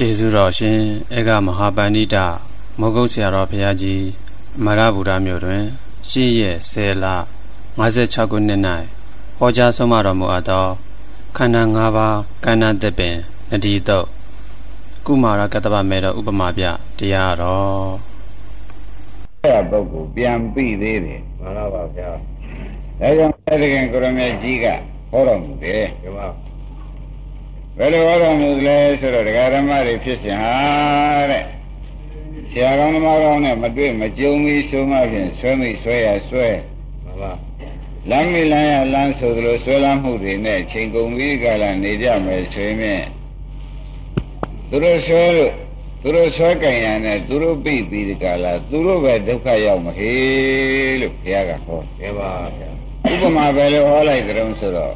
ကျေးဇူးတော်ရှင်ဧကမဟာပန္နိတမောဂုတ်ဆရာတော်ဘုရားကြီးမရဗုဒ္ဓမြို့တွင်ရှိရဲ့ဆယ်လ56ခုနှစ်၌ဟောကြားဆုံးမတော်မူအပ်သောခန္ဓာ၅ပါးကဏ္ဍသစ်ပင်နတိတုတ်ကုမာရကတ္တဗမေတော်ဥပမာပြတရားတော်အဲ့ပုဂ္ဂိုလ်ပြန်ပြီးသေးတယ်မှန်ပါပါဗျာဒါကြောင့်အဲ့ဒီကကိုရမေကြီးကဟောတော်မူတယ်ဒီမှာ ဘယ်လိုဟောတော်မူလဲဆိုတော့ဒကာဓမ္မတွေဖြစ်စဉ်ဟာတဲ့ဆရာကောင်းသမားကောင်းနဲ့မတွေ့မကြုံမီဆိုမှဖြင့်ဆွဲမိဆွဲရဆွဲမှန်ပါလမ်းမိလမ်းရလမ်းဆိုသလိုဆွဲလမ်းမှုတွေနဲ့ချိန်ကုန်ပြီးကြလာနေကြမယ်ဆိုရင်သူတို့ဆွဲလို့သူတို့ဆွဲကြင်ရတဲ့သူတို့ပြိပြီးဒီကလာသူတို့ပဲဒုက္ခရောက်မဟေလို့ဘုရားကဟောတယ်ပါဗျာဥပမာပဲလို့ဟောလိုက်ကြုံဆိုတော့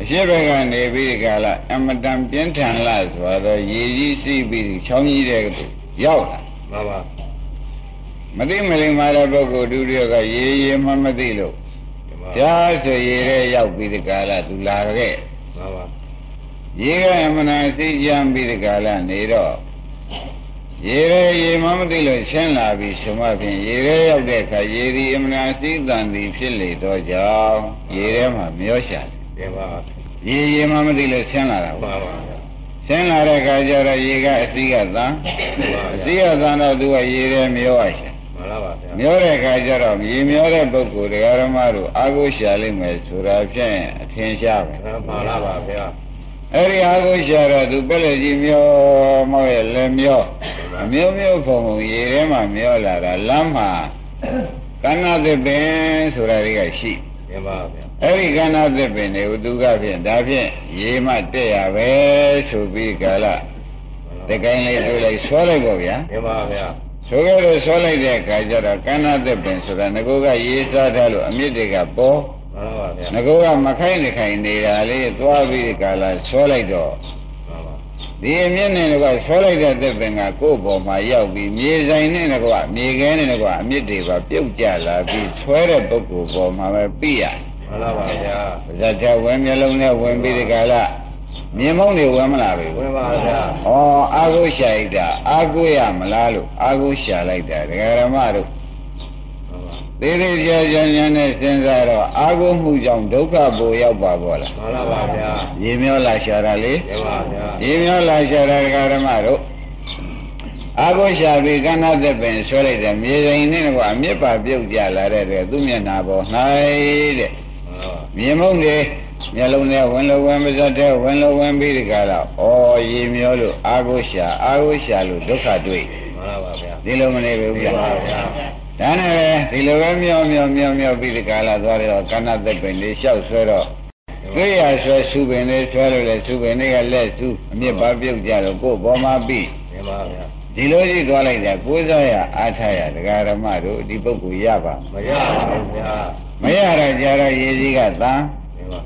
အရှိဘက်ကနေပြီးဒီကလာအမတန်ပြင်းထန်လာဆိုတော့ရေကြီးစီးပြီးချောင်းကြီးတဲ့ကရောက်လာမှန်ပါမသိမလိမ္မာတဲ့ပုဂ္ဂိုလ်ဒုတိယကရေရေမှမသိလို့ကြားဆိုရေထဲရောက်ပြီးဒီကလာသူလာခဲ့မှန်ပါရေကအမနာသိကြံပြီးဒီကလာနေတော့ရေရဲရေမမသိလို့ရှင်းလာပြီဆိုမှဖြင့်ရေရဲရောက်တဲ့အခါရေဒီအမနာသိတန်သည်ဖြစ်လေတော့ကြောင့်ရေထဲမှာမျောရှာတယ် ပါရေရေမမသိလို့ရှင်းလာတာပါပါရှင်းလာတဲ့အခါကျတော့ရေကအစီကသံအစီကသံတော့သူကရေထဲမျောရရှာမှန်ပါပါမျောတဲ့အခါကျတော့ရေမျောတဲ့ပုဂ္ဂိုလ်တရားဓမ္မတို့အာဟုရှာလိမ့်မယ်ဆိုတာဖြင့်အထင်ရှားပဲမှန်ပါပါဗျာအဲ့ဒီအားကိုရှာတော့သူပက်လက်ကြီးမျောမောရဲ့လည်းမျောအမျိုးမျိုးဖုံဖုံရေထဲမှာမျောလာတာလမ်းမှာကဏ္ဍသစ်ပင်ဆိုတာတွေကရှိပြ ပါဗျာအဲ့ဒီကဏ္ဍသစ်ပင်တွေကိုသူကဖြင့်ဒါဖြင့်ရေမှတက်ရပဲဆိုပြီးကာလတကိုင်းလေးတွေ့လိုက်ဆွဲလိုက်ပေါ့ဗျာပြပါဗျာဆိုကြလို့ဆွဲလိုက်တဲ့အခါကျတော့ကဏ္ဍသစ်ပင်ဆိုတာငကောကရေစားထားလို့အမြင့်တွေကပေါ်မှန်ပါဗျာငကောကမခိုင်းနေခိုင်းနေတာလေးသွားပြီးကာလဆွဲလိုက်တော့ ဒီအမြင့်နဲ့ကဆွဲလိုက်တဲ့သက်ပင်ကကိုယ့်ဘော်မှာရောက်ပြီးမြေဆိုင်နဲ့ကမြေခဲနဲ့ကအမြင့်တွေပါပြုတ်ကျလာပြီးဆွဲတဲ့ပုဂ္ဂိုလ်ဘော်မှာပဲပြရမှန်ပါပါဗျာဇတ်ချဝင်မျိုးလုံးနဲ့ဝင်ပြီးဒီကာလမြင်မောင်းတွေဝင်မလာပြီဝင်ပါဗျာဩအာဟုရှာလိုက်တာအာဟုရမလားလို့အာဟုရှာလိုက်တာဒကာရမတို့ သေးသေးချာချာညာနဲ့စဉ်းစားတော့အာဟုမှုကြောင့်ဒုက္ခပိုရောက်ပါဘောလားမှန်ပါပါဗျာရေမျောလာရှာတာလေမှန်ပါဗျာရေမျောလာရှာတာဒကာရမတို့အာဟုရှာပြီးကဏ္ဍသက်ပင်ဆွဲလိုက်တယ်မြေစိန်နဲ့ကအမြစ်ပါပြုတ်ကြလာတဲ့သူ့မျက်နာပေါ်၌တဲ့မြင်မုံတွေမျက်လုံးနဲ့ဝင်လို့ဝင်ပါစတဲ့ဝင်လို့ဝင်ပြီးဒီကလာဩရေမျောလို့အာဟုရှာအာဟုရှာလို့ဒုက္ခတွေ့မှန်ပါဗျာဒီလိုမနေဘူးဗျာ ဒါနဲ့ပဲဒီလိုပဲမျောမျောမျောမျောပြီးဒီကလာသွားတော့ကဏ္ဍသက်ပင်လေးလျှောက်ဆွဲတော့တွေ့ရဆွဲစုပင်လေးဆွဲလို့လေစုပင်လေးကလက်စုအမြစ်ပါပြုတ်ကြတော့ကိုယ်ဘောမှာပြီးမှန်ပါဗျာဒီလိုကြီးသွားလိုက်တာကိုးစားရအားထားရဒကာရမတို့ဒီပုဂ္ဂိုလ်ရပါမရပါဘူးဗျာမရတော့ကြတော့ရေစီးကသံ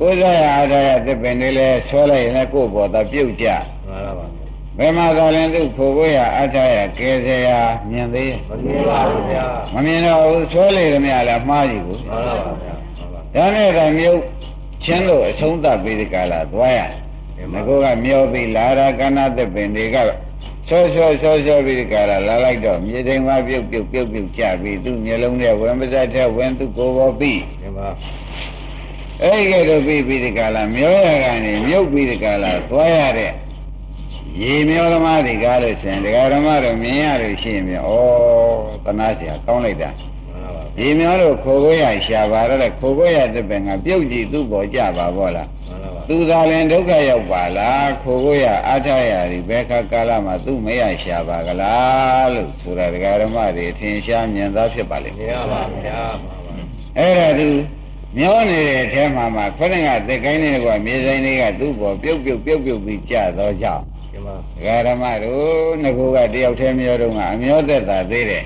ကိုယ်စားရအားထားရသစ်ပင်လေးလဲဆွဲလိုက်ရင်ကိုယ်ပေါ်သာပြုတ်ကြမှန်ပါပါ ဘယ်မှာသာလဲသူဖို့ကိုရအားထားရကဲစရာမြင်သေးမမြင်ပါဘူးဗျာမမြင်တော့ဘူးဆွဲလေသမျှလည်းမှားကြည့်ဘူးမှန်ပါပါဗျာဒါနဲ့ကမြုပ်ချင်းလို့အဆုံးသတ်ပြီးဒီကလာသွားရငကောကမျောပြီးလာရာကဏ္ဍသစ်ပင်တွေကဆောဆောဆောဆောပြီးဒီကလာလာလိုက်တော့မြေတိမ်မပြုတ်ပြုတ်ပြုတ်ပြုတ်ကြပြီးသူ့မျက်လုံးထဲဝင်ပါစတဲ့ဝင်သူကိုယ်ပေါ်ပြီးမှန်ပါအဲ့ဒီကဲတော့ပြီးပြီးဒီကလာမျောရကနေမြုပ်ပြီးဒီကလာသွားရတဲ့ ရေမျောသမားတွေကားလို့ရှင်ဒကာဓမ္မတို့မြင်ရလို့ရှိရင်ဩသနာเสียကောင်းလိုက်တာရေမျောလို့ခိုကိုရရှာပါတော့ခိုကိုရတဲ့ပင်ကပြုတ်ကြည့်သူ့ပေါ်ကြပါဘောလားသူသာလင်ဒုက္ခရောက်ပါလားခိုကိုရအထရရီဘယ်ခါကာလမှာသူ့မရရှာပါကလားလို့ဆိုတာဒကာဓမ္မတွေထင်ရှားမြင်သားဖြစ်ပါလိမ့်မယ်။မှန်ပါဗျာ။အဲ့ဒါသူမျောနေတဲ့အထဲမှာမှခொနဲ့ကသက်ကိုင်းတွေကမြေဆိုင်တွေကသူ့ပေါ်ပြုတ်ပြုတ်ပြုတ်ပြုတ်ပြီးကြတော့ကြောင့် ဂရမတို့ငကူကတယောက်တည်းမျောတော့ကအမျောသက်သာသေးတယ်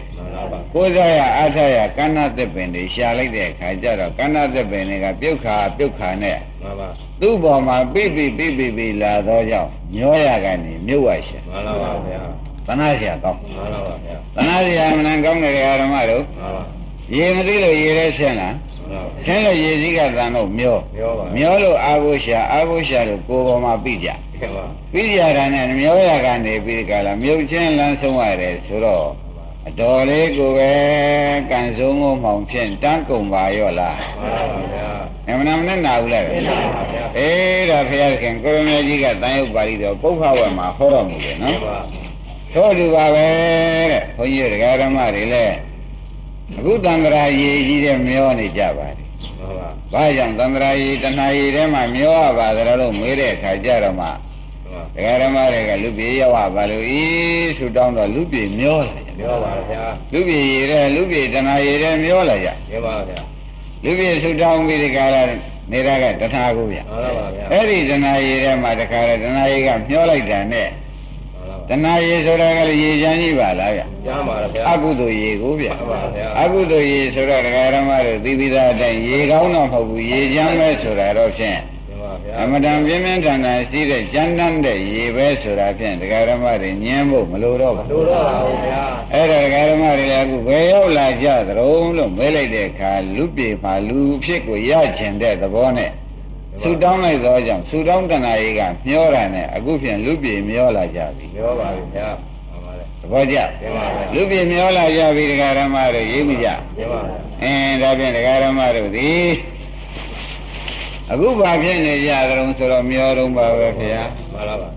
ကိုးစားရအားထားရကဏ္ဍသက်ပင်တွေရှာလိုက်တဲ့အခါကျတော့ကဏ္ဍသက်ပင်တွေကပြုတ်ခါပြုတ်ခါနဲ့သူ့ပေါ်မှာပြိပိပြိပိပိလာတော့ကြောင့်မျောရကနေမြုပ်ဝရှာမှန်ပါဗျာသနာရှာကောင်းမှန်ပါဗျာသနာရှာမနန်ကောင်းတဲ့ဓမ္မတို့ရေမသိလို့ရေရဲဆင်းလားဆင်းလို့ရေစည်းကတန်တော့မျောမျောပါမျောလို့အာဟုရှာအာဟုရှာလို့ကိုယ်ပေါ်မှာပြကြ ပြ ကဲပါ ပြီးကြတာနဲ့မျောရကနေပြီးဒီကလာမြုပ်ချင်းလမ်းဆုံးရတယ်ဆိုတော့အတော်လေးကိုပဲကန်ဆုံးမို့မှောင်ဖြင့်တန်းကုန်ပါရော့လား မှန်ပါဗျာ အမှန်မှန်နာဘူးလား မှန်ပါဗျာ အေးဒါဖရာခင်ကိုရမေကြီးကတန်ရုပ်ပါဠိတော်ပုပ္ပဝတ်မှာဟောတော်မူတယ် မှ နော် န်ပါ ထို့တူပါပဲတဲ့ဘုန်းကြီးတရားဓမ္မတွေလည်းအခုတန်ត្រာရည်ကြီးတဲ့မျောနေကြပါတယ် မှန်ပါ ။ဘာကြောင့်တန်ត្រာရည်တဏှာရည်ထဲမှာမျောရပါသလားလို့မေးတဲ့အခါကျတော့မှ မှန်ပါတရားဓမ္မတွေကလူပြေရောက်ပါလို့ဤဆူတောင်းတော့လူပြေမျောလာကြပြောပါဗျာ။လူပြေရည်တဲ့လူပြေတဏှာရည်တဲ့မျောလာကြပြောပါဗျာ။လူပြေဆူတောင်းပြီးဒီကရနေတာကတဏှာကိုဗျမှန်ပါဗျာ။အဲ့ဒီတဏှာရည်ထဲမှာတခါရတဏှာရည်ကမျောလိုက်တာနဲ့မှန်ပါတဏှာရည်ဆိုတာကလည်းရည်ချမ်းကြီးပါလားဗျ။ကြားပါဗျာအကုသိုလ်ရေကိုဗျမှန်ပါဗျာအကုသိုလ်ရေဆိုတော့ဒကာရမတို့သိပြီးသားအတိုင်းရေကောင်းတော့မဟုတ်ဘူးရေချမ်းပဲဆိုတာတော့ဖြင့်ပြောပါဗျာ အမတန်ပြင်းပြင်းထန်ထန်ရှိတဲ့ကြမ်းတမ်းတဲ့ရေပဲဆိုတာဖြင့်ဒကာရမတွေညင်းဖို့မလိုတော့ဘူးတို့တော့ပါဗျာအဲ့ဒါဒကာရမတွေလည်းအခုဘယ်ရောက်လာကြသတုံးလို့မဲလိုက်တဲ့အခါလူပြေမှာလူဖြစ်ကိုရကျင်တဲ့သဘောနဲ့ဆူတောင်းလိုက်သောကြောင့်ဆူတောင်းတဏှာကြီးကမျောတာနဲ့အခုဖြင့်လူပြေမျောလာကြပြီပြောပါဗျာမှန်ပါလေသဘောကျပြောပါဗျာလူပြေမျောလာကြပြီဒကာရမတွေရေးမကြပြောပါဗျာအင်းဒါဖြင့်ဒကာရမတို့သည် အခုဘာဖြစ်နေကြသလုံးဆိုတော့မျောတော့ပါပဲခင်ဗျာမှန်ပါပါ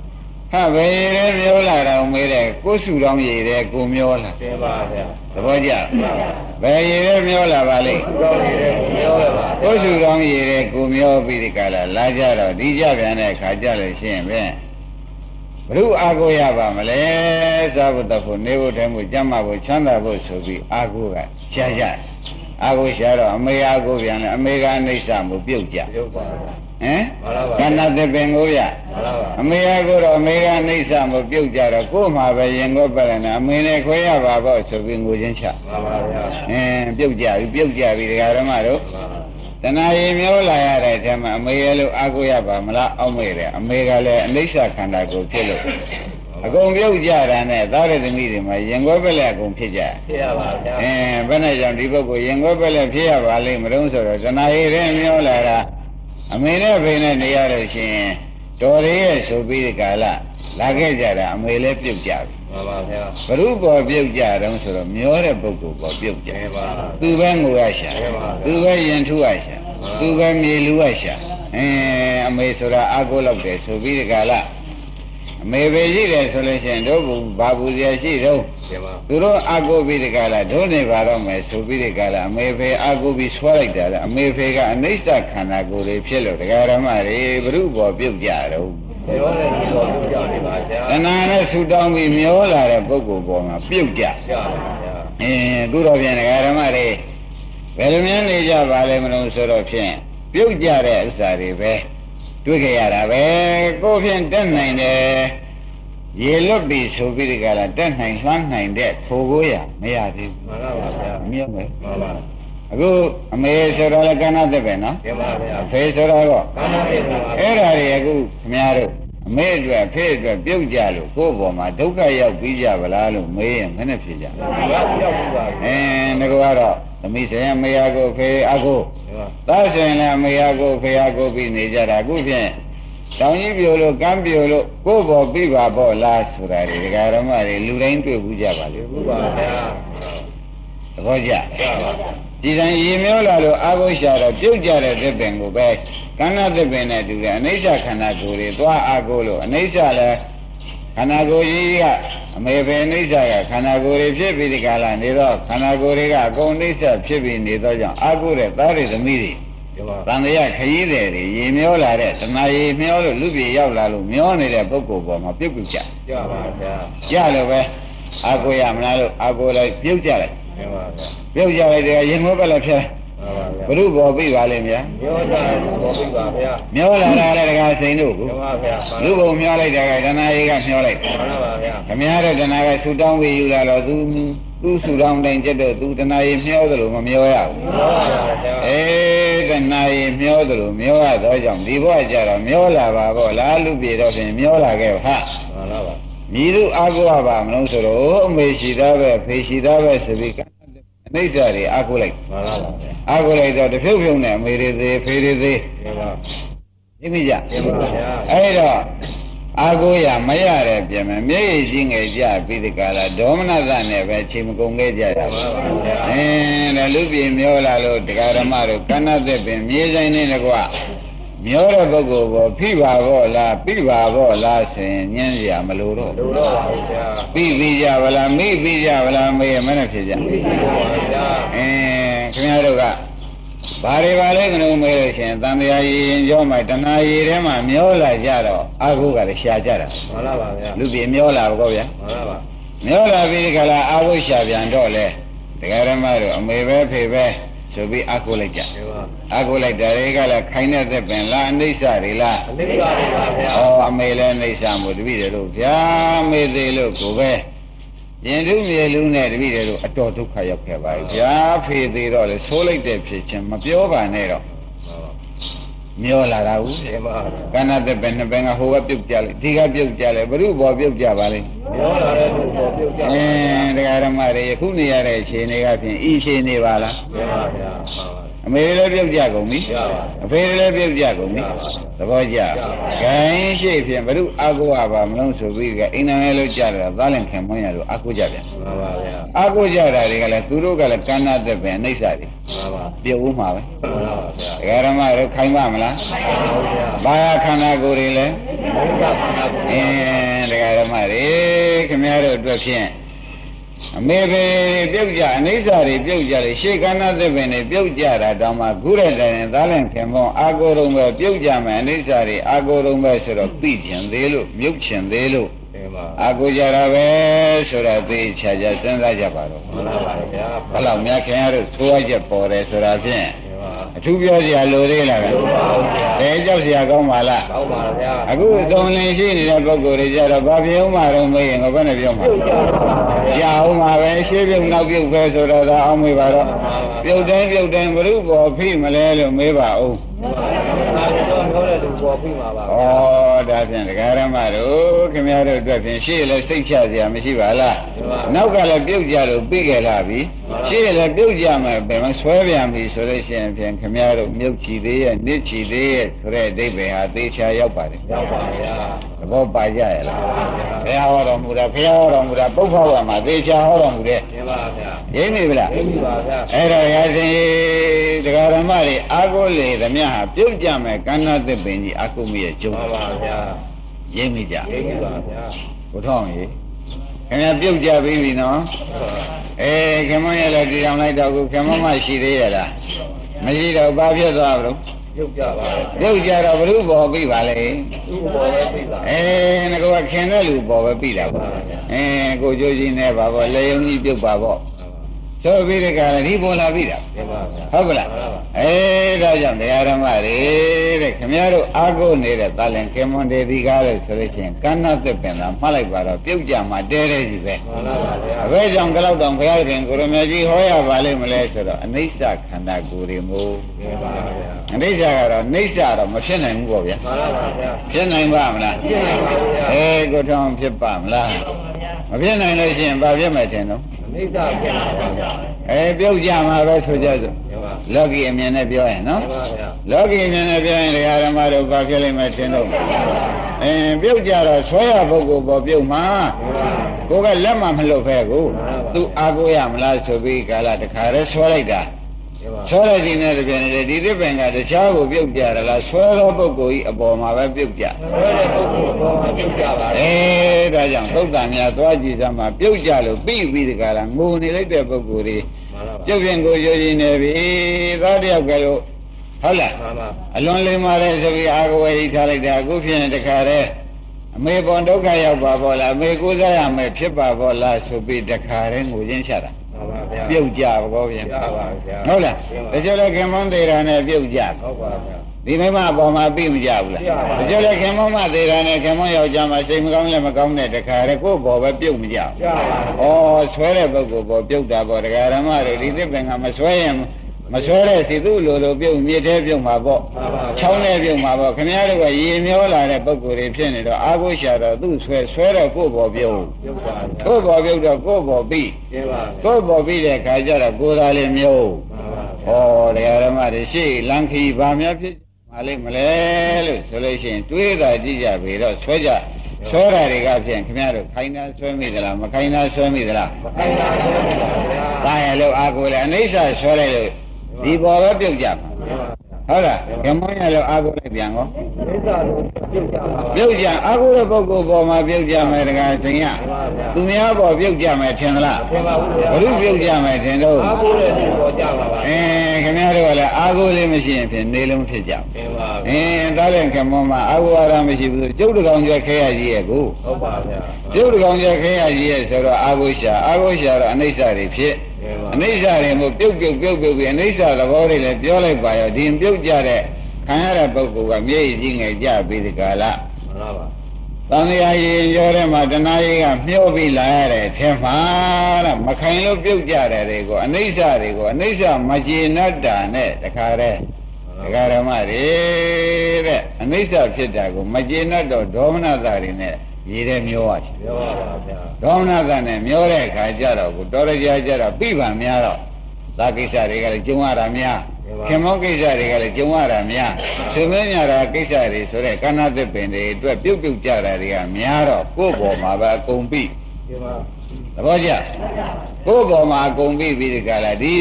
ဟာဘယ်ရဲမျောလာတော့မေးတဲ့ကိုယ်စုတော်ရည်တဲ့ကိုမျောလာပြောပါဗျာသဘောကျဘယ်ရည်ရဲမျောလာပါလိမ့်တော့နေတယ်ပြောရပါကိုယ်စုတော်ရည်တဲ့ကိုမျောပြီးဒီကလာလာကြတော့ဒီကြပြန်တဲ့ခါကြလို့ရှိရင်ဖြင့်ဘုရုအာကိုရပါမလဲသာဘုတ္တဖို့နေဖို့တဲမှုကြမ်းမဖို့ချမ်းသာဖို့ဆိုပြီးအာကိုကရှားကြ အာကိုရှားတော့အမေအာကိုပြန်တယ်အမေကအိဋ္ဌမှုပြုတ်ကြပြောပါဗျာဟမ်မှန်ပါပါကဏ္ဍသပင်ကိုရမှန်ပါပါအမေကကိုတော့အမေကအိဋ္ဌမှုပြုတ်ကြတော့ကို့မှာပဲရင်ကိုပဲနဲ့အမေနဲ့ခွဲရပါပေါ့ဆိုပြီးငိုချင်းချမှန်ပါဗျာအင်းပြုတ်ကြပြီပြုတ်ကြပြီဒကာဓမ္မတို့မှန်ပါတဏှာရည်မျိုးလာရတဲ့အချိန်မှာအမေရဲ့လို့အာကိုရပါမလားအောက်မေ့တယ်အမေကလည်းအိဋ္ဌခန္ဓာကိုဖြစ်လို့ အကုန်ပြုတ်ကြတာနဲ့သားရသမီးတွေမှာရင်ကိုပဲလည်းအကုန်ဖြစ်ကြဖြစ်ရပါဗျာအင်းဘယ်နဲ့ကြောင့်ဒီပုဂ္ဂိုလ်ရင်ကိုပဲလည်းဖြစ်ရပါလိမ့်မလို့ဆိုတော့တဏှာရည်ရဲ့မျိုးလာတာအမေနဲ့ဖေနဲ့နေရလို့ရှိရင်တော်ရည်ရဲ့ဆိုပြီးဒီကာလလာခဲ့ကြတာအမေလည်းပြုတ်ကြပြီမှန်ပါဗျာဘုရုပေါ်ပြုတ်ကြတော့ဆိုတော့မျောတဲ့ပုဂ္ဂိုလ်ပေါ်ပြုတ်ကြပြောပါသူပဲငိုရရှာမှန်ပါဗျာသူပဲရင်ထုရရှာသူပဲမြေလူရရှာအင်းအမေဆိုတာအာကိုလောက်တယ်ဆိုပြီးဒီကာလ အမေပဲရှိတယ်ဆိုလို့ရှိရင်တို့ဘုဘာဘူးရရှိတော့ပြောပါသူတို့အာကိုပြီးဒီကာလတို့နေပါတော့မယ်ဆိုပြီးဒီကာလအမေဖေအာကိုပြီးဆွဲလိုက်တာလေအမေဖေကအနိစ္စခန္ဓာကိုယ်လေးဖြစ်လို့ဒကာရမတွေဘုရုပေါ်ပြုတ်ကြတော့ပြောတယ်ဒီလိုပြောနေပါဗျာတဏှာနဲ့ဆူတောင်းပြီးမျောလာတဲ့ပုဂ္ဂိုလ်ပေါ်မှာပြုတ်ကြကြားပါဗျာအင်းအခုတော့ပြန်ဒကာရမတွေဘယ်လိုများနေကြပါလဲမလို့ဆိုတော့ဖြင့်ပြုတ်ကြတဲ့ဥစ္စာတွေပဲ တွေ့ကြရတာပဲကိုယ်ဖြင့်တက်နိုင်တယ်ရေလွတ်ပြီဆိုပြီးဒီကလာတက်နိုင်လှမ်းနိုင်တဲ့ဖိုကိုရမရသေးဘူးမှန်ပါဗျာမြတ်မယ်မှန်ပါအခုအမေဆိုတော့လည်းကဏ္ဍသက်ပဲနော်ပြောပါဗျာအဖေဆိုတော့တော့ကာမတေပါအဲ့ဒါတွေအခုခင်ဗျားတို့အမေအတွက်အဖေအတွက်ပြုတ်ကြလို့ကိုယ့်ဘောမှာဒုက္ခရောက်ပြီးကြဗလားလို့မေးရင်မနဲ့ဖြစ်ကြဘူးဘာပြောက်ဘူးပါအင်းငါကတော့သမီးဆိုင်မေယာကိုဖေအကိုပြောပါ သားဆိုင်လည်းမေယာကိုဖေအကိုပြီးနေကြတာအခုဖြင့်တောင်ကြီးပြိုလို့ကမ်းပြိုလို့ကိုယ့်ဘောပြပါပေါ့လားဆိုတာတွေဒကာရမတွေလူတိုင်းတွေ့ဘူးကြပါလေဘူးပါဗျာသဘောကျကြားပါဒီတိုင်းရေမျောလာလို့အာကိုရှာတော့ပြုတ်ကြတဲ့သစ်ပင်ကိုပဲကန္နာသစ်ပင်နဲ့တူတယ်အနိစ္စခန္ဓာကိုယ်တွေသွားအာကိုလို့အနိစ္စလည်း ခန္ဓာကိုယ်ကြီးကအမေပဲအနိစ္စကခန္ဓာကိုယ်တွေဖြစ်ပြီးဒီကလာနေတော့ခန္ဓာကိုယ်တွေကအကုန်အနိစ္စဖြစ်ပြီးနေတော့ကြောင့်အာကိုတဲ့သားတွေသမီးတွေပြောပါတန်တရားခရီးတယ်တွေရေမျောလာတဲ့သမာရေမျောလို့လူပြေရောက်လာလို့မျောနေတဲ့ပုဂ္ဂိုလ်ပေါ်မှာပြုတ်ပြုတ်ကြကြားပါဗျာကြလို့ပဲအာကိုရမလားလို့အာကိုလိုက်ပြုတ်ကြလိုက်ပြောပါဗျာပြုတ်ကြလိုက်တယ်ရင်မိုးပဲလည်းဖြဲမှန်ပါဗျာ ဘုရုဘောပြပါလိမ့်ဗျာပြောကြတယ်ဘောပြီပါဗျာမျောလာတာလည်းတကားစိန်တို့ကိုပြောပါဗျာလူဘုံမျောလိုက်တာကဒနာရီကမျောလိုက်မှန်ပါဗျာခမည်းတော်ဒနာကဆူတောင်းပြီးယူလာတော့သူသူဆူတောင်းတိုင်းကျတော့သူဒနာရီမျောသလိုမမျောရဘူးပြောပါဗျာအေးဒနာရီမျောသလိုမျောရတော့ကြောင့်ဒီဘဝကျတော့မျောလာပါပေါ့လားလူပြေတော့ပြင်မျောလာခဲ့ဟာမှန်ပါပါမြည်သူအာကိုရပါမလို့ဆိုတော့အမေရှိသားပဲဖေရှိသားပဲဆိုပြီး အနိစ္စတွေအာကိုလိုက်မှန်ပါပါဗျာအာကိုလိုက်တော့တဖြုတ်ဖြုတ်နဲ့အမေတွေသေးဖေတွေသေးပြောပါသိမိကြပြောပါဗျာအဲ့တော့အာကိုရမရတဲ့ပြင်မဲ့မျက်ရည်ကြီးငယ်ကြပြီးဒီကလာဒေါမနသနဲ့ပဲချိန်မကုန်ခဲ့ကြတာအင်းဒါလူပြည်မျောလာလို့တရားဓမ္မတို့ကဏ္ဍသက်ပင်မြေဆိုင်နေတကွ မျောတဲ့ပုဂ္ဂိုလ်ဘောဖိပါဘောလားပြပါဘောလားဆိုရင်ညင်းရမလို့တော့လူတော့ပါဗျာပြပြီးကြဗလားမိပြီးကြဗလားမေးမနဲ့ဖြစ်ကြပါဗျာအင်းခင်ဗျားတို့ကဘာတွေပါလဲမလို့မေးလို့ရှိရင်တန်တရားရည်ရင်ကြောမှတဏှာရည်ထဲမှာမျောလာကြတော့အာဟုကလည်းရှာကြတာမှန်လားပါဗျာလူပြည်မျောလာဘောဗျာမှန်လားပါမျောလာပြီးဒီကလာအာဟုရှာပြန်တော့လေတရားဓမ္မတို့အမေပဲဖေပဲ ဆိုပြီးအာဟုလိုက်ကြဒီပါအာဟုလိုက်တယ်တွေကလည်းခိုင်းတဲ့သက်ပင်လားအနိစ္စတွေလားအနိစ္စပါဗျာဩအမေလည်းအိဋ္ဌာမို့တပည့်တယ်လို့ဗျာမေသေးလို့ကိုပဲရင်ထုမြေလူနဲ့တပည့်တယ်လို့အတော်ဒုက္ခရောက်ခဲ့ပါပြီဗျာဖေသေးတော့လေဆိုးလိုက်တဲ့ဖြစ်ချင်းမပြောပါနဲ့တော့ မျောလာတာဦးဒီပါကဏ္ဍသက်ပဲနှစ်ဘင်ကဟိုကပြုတ်ကြလိုက်ဒီကပြုတ်ကြလိုက်ဘုရုဘောပြုတ်ကြပါလိမ့်ပြောလာတဲ့လူပေါ်ပြုတ်ကြအင်းတရားဓမ္မတွေယခုနေရတဲ့အခြေအနေကဖြင့်ဤအခြေအနေပါလားဒီပါဗျာမှန်ပါ အမေလည်းပြုတ်ကြကုန်ပြီရပါအဖေလည်းပြုတ်ကြကုန်ပြီသဘောကျခိုင်းရှိဖြင့်ဘုရုအာကိုရပါမလို့ဆိုပြီးကအိမ်နာမဲလို့ကြတာသားလင်ခင်မွန်းရလို့အာကိုကြပြန်မှန်ပါဗျာအာကိုကြတာတွေကလည်းသူတို့ကလည်းကဏ္ဍသက်ပဲအိဋ္ဌာတွေမှန်ပါပြုတ်ဦးမှာပဲမှန်ပါဗျာတရားဓမ္မတို့ခိုင်းပါမလားပါဗျာဘာယာခန္ဓာကိုယ်တွေလည်းဘုရားခန္ဓာကိုအင်းတရားဓမ္မတွေခင်ဗျားတို့အတွက်ဖြင့် အမေဖေပြုတ်ကြအနိစ္စတွေပြုတ်ကြလေရှေကဏသစ်ပင်တွေပြုတ်ကြတာတောင်မှခုတဲ့တိုင်ရင်သားလင်ခင်မောအာကိုယ်တော်ပဲပြုတ်ကြမယ်အနိစ္စတွေအာကိုယ်တော်ပဲဆိုတော့သိကျင်သေးလို့မြုပ်ချင်သေးလို့ဒီပါအာကိုကြတာပဲဆိုတော့သိချာချာစဉ်းစားကြပါတော့မှန်ပါဗျာဘယ်လောက်များခင်ဗျားတို့သိုးရချက်ပေါ်တယ်ဆိုတာဖြင့်ဒီပါ အထူးပြောစရာလိုသေးလားဗျာတဲကြောက်စရာကောင်းပါလားကောင်းပါဗျာအခုသုံးလင်းရှိနေတဲ့ပုဂ္ဂိုလ်တွေကြတော့ဘာပြောမှတော့မေးရင်ငါဘယ်နဲ့ပြောမှာပြုတ်ကြပါဗျာကြာအောင်ပါပဲရှေးပြုတ်နောက်ပြုတ်ပဲဆိုတော့ဒါအောင်မေးပါတော့ပြုတ်တိုင်းပြုတ်တိုင်းဘုရုဘောဖိမလဲလို့မေးပါဦးဒါတော့ ပြောတဲ့လူပေါ်ပြီးမှာပါဩဒါဖြင့်ဒကာရမတို့ခင်ဗျားတို့အတွက်ဖြင့်ရှေးလည်းစိတ်ချစရာမရှိပါလားနောက်ကလည်းပြုတ်ကြလို့ပြီးခဲ့လာပြီရှေးလည်းပြုတ်ကြမယ်ဘယ်မှာဆွဲပြန်ပြီဆိုလို့ရှိရင်ဖြင့်ခင်ဗျားတို့မြုပ်ချီသေးရဲ့နစ်ချီသေးရဲ့ဆိုတဲ့အဓိပ္ပာယ်ဟာသေချာရောက်ပါတယ်ရောက်ပါဗျာသဘောပါကြရဲ့လားဘုရားဟောတော်မူတာဘုရားဟောတော်မူတာပုပ္ပဝါမှာသေချာဟောတော်မူတဲ့ဒီပါဗျာရင်းမိဗလားသိပြီပါဗျာအဲ့တော့ရစဉ်တရားဓမ္မတွေအာကိုလေသမျှဟာပြုတ်ကြမယ်ကဏ္ဍသစ်ပင်ကြီးအာကိုမရဲ့ကျုံမှန်ပါဗျာရင်းမိကြသိပြီပါဗျာဘုထောင်းရေခင်ဗျာပြုတ်ကြပြီးပြီနော်အေးခင်မရလည်းကြည်အောင်လိုက်တော့ခုခင်မမရှိသေးရလားမရှိတော့ဘာဖြစ်သွားဘူးပြုတ်ကြပါဗျာပြုတ်ကြတော့ဘုရုဘောပြီပါလေသူ့ပေါ်ပဲသိပါအဲငါကခင်တဲ့လူပေါ်ပဲပြီတာပေါ့အဲကိုကျိုးကြီးနဲ့ပါပေါ့လေယုံကြီးပြုတ်ပါပေါ့ ဆိုပြီးတဲ့ကလည်းဒီပေါ်လာပြီတာဒီပါဗျာဟုတ်ကလားအဲဒါကြောင့်တရားဓမ္မတွေတဲ့ခင်ဗျားတို့အာကိုနေတဲ့တာလင်ကေမွန်ဒေဒီကားလို့ဆိုလို့ချင်းကဏ္ဍသစ်ပင်လာမှတ်လိုက်ပါတော့ပြုတ်ကြမှာတဲတဲကြီးပဲမှန်ပါဗျာအဘဲကြောင့်ကြောက်တောင်ဘုရားရှင်ကိုရမေကြီးဟောရပါလိမ့်မလဲဆိုတော့အနိစ္စခန္ဓာကိုယ်တွေမို့ဒီပါဗျာအနိစ္စကတော့နိစ္စတော့မဖြစ်နိုင်ဘူးပေါ့ဗျာမှန်ပါဗျာဖြစ်နိုင်ပါမလားဖြစ်နိုင်ပါဗျာအေးကိုထောင်ဖြစ်ပါမလား မဖြစ်နိုင်လို့ရှိရင်ဘာဖြစ်မယ်ထင်တော့အနိစ္စဖြစ်ပါဗျာအဲပြုတ်ကြမှာပဲဆိုကြစို့ဒီပါလောကီအမြင်နဲ့ပြောရင်နော်ဒီပါဗျာလောကီအမြင်နဲ့ပြောရင်တရားဓမ္မတို့ဘာဖြစ်လိမ့်မယ်ထင်တော့အင်းပြုတ်ကြတော့ဆွဲရပုဂ္ဂိုလ်ပေါ်ပြုတ်မှာကိုကလက်မှမလှုပ်ဖဲကိုသူအာကိုရမလားဆိုပြီးကာလတခါတည်းဆွဲလိုက်တာဒီပါ ဆွဲလိုက်ခြင်းနဲ့တပြိုင်နက်တည်းဒီသစ်ပင်ကတခြားကိုပြုတ်ကြတယ်လားဆွဲသောပုဂ္ဂိုလ်ဤအပေါ်မှာပဲပြုတ်ကြဘယ်တဲ့ပုဂ္ဂိုလ်ပေါ်မှာပြုတ်ကြပါအဲဒါကြောင့်သုတ်တန်များသွားကြည့်စမ်းမှာပြုတ်ကြလို့ပြီးပြီးတကလားငိုနေလိုက်တဲ့ပုဂ္ဂိုလ်တွေမှန်ပါပြုတ်ပြင်ကိုရိုးရင်းနေပြီသားတယောက်ကလို့ဟုတ်လားမှန်ပါအလွန်လေးမာတဲ့ဆိုပြီးအာကဝေဟိထားလိုက်တာအခုဖြစ်နေတခါတည်းအမေပေါ်ဒုက္ခရောက်ပါဘောလားအမေကိုးစားရမယ်ဖြစ်ပါဘောလားဆိုပြီးတခါတည်းငိုရင်းချတာမှန် ပါဗျာပြုတ်ကြဘောဗျာကြပါဗျာဟုတ်လားတချို့လည်းခင်မွန်းသေးတာနဲ့ပြုတ်ကြဟုတ်ပါဗျာဒီမိမအပေါ်မှာပြီးမကြဘူးလားပြပါဘူးတချို့လည်းခင်မွန်းမသေးတာနဲ့ခင်မွန်းယောက်ျားမှစိတ်မကောင်းလည်းမကောင်းတဲ့တခါတည်းကိုယ့်ဘောပဲပြုတ်မကြဘူးကြပါဩဆွဲတဲ့ပုဂ္ဂိုလ်ပေါ်ပြုတ်တာပေါ့တရားဓမ္မတွေဒီသစ်ပင်ကမဆွဲရင် မဆွဲတဲ့စီသူ့လိုလိုပြုတ်မြစ်သေးပြုတ်မှာပေါ့မှန်ပါချောင်းနဲ့ပြုတ်မှာပေါ့ခင်ဗျားတို့ကရေမျောလာတဲ့ပုဂ္ဂိုလ်တွေဖြစ်နေတော့အာကိုရှာတော့သူ့ဆွဲဆွဲတော့ကိုယ့်ဘောပြုတ်ပြုတ်ပါဗျာကိုယ့်ဘောပြုတ်တော့ကိုယ့်ဘောပြီးဒီပါကိုယ့်ဘောပြီးတဲ့ခါကျတော့ကိုယ်သာလေးမျိုးမှန်ပါဩတရားဓမ္မတွေရှေ့လန်ခီဘာများဖြစ်မလေးမလဲလို့ဆိုလို့ရှိရင်တွေးတာကြည့်ကြပြီတော့ဆွဲကြဆွဲတာတွေကဖြင့်ခင်ဗျားတို့ခိုင်းတာဆွဲမိသလားမခိုင်းတာဆွဲမိသလားခိုင်းတာဆွဲမိပါဗျာတာရလို့အာကိုလည်းအနိစ္စဆွဲလိုက်လို့ ဒီပေါ်ပဲပြုတ်ကြမှာဟုတ်လားကမ္မရလို့အာကိုလိုက်ပြန်ကောမိစ္ဆာတို့ပြုတ်ကြပါပါပြုတ်ကြအာကိုတဲ့ပုဂ္ဂိုလ်ပေါ်မှာပြုတ်ကြမယ်တခါသင်ရသူများပေါ်ပြုတ်ကြမယ်ထင်သလားသင်ပါဘူးဗျာဘုရုပြုတ်ကြမယ်ထင်တော့အားကိုးတဲ့ဒီပေါ်ကြပါပါအဲခင်ဗျားတို့ကလည်းအာကိုလေးမရှိရင်ဖြင့်နေလုံးဖြစ်ကြမယ်သင်ပါအင်းဒါလည်းကမ္မမှာအာကိုရမရှိဘူးကျုပ်တကောင်ကြခဲရကြီးရဲ့ကိုဟုတ်ပါဗျာကျုပ်တကောင်ကြခဲရကြီးရဲ့ဆိုတော့အာကိုရှာအာကိုရှာတော့အနိစ္စတွေဖြစ်သင်ပါ အနိစ္စတွေမို့ပြုတ်ပြုတ်ပြုတ်ပြုတ်ပြီးအနိစ္စသဘောတွေလည်းပြောလိုက်ပါရောဒီပြုတ်ကြတဲ့ခံရတဲ့ပုဂ္ဂိုလ်ကမျက်ရည်ကြီးငယ်ကြပြီးဒီကလာမှန်ပါပါသံဃာရင်ရောထဲမှာတဏှာကြီးကမျောပြီးလာရတဲ့အထက်မှာတဲ့မခိုင်လို့ပြုတ်ကြတဲ့တွေကိုအနိစ္စတွေကိုအနိစ္စမကျေနပ်တာနဲ့တခါတည်းဒကာရမတွေတဲ့အနိစ္စဖြစ်တာကိုမကျေနပ်တော့ဒေါမနတာတွေနဲ့ ရေထဲမျောရတယ်ပြောပါပါဗျာဒေါမနတာနဲ့မျောတဲ့အခါကျတော့ကိုတော်ရကြကြတော့ပြိပံများတော့သာကိစ္စတွေကလည်းကျုံရတာများခင်မောကိစ္စတွေကလည်းကျုံရတာများသေမင်းညာတာကိစ္စတွေဆိုတဲ့ကဏ္ဍသစ်ပင်တွေအတွက်ပြုတ်ပြုတ်ကြတာတွေကများတော့ကိုယ့်ဘော်မှာပဲအကုန်ပြီသင်ပါသဘောကျ ကိုယ့်ဘော်မှာအကုန်ပြီပြီးဒီကလာဒီ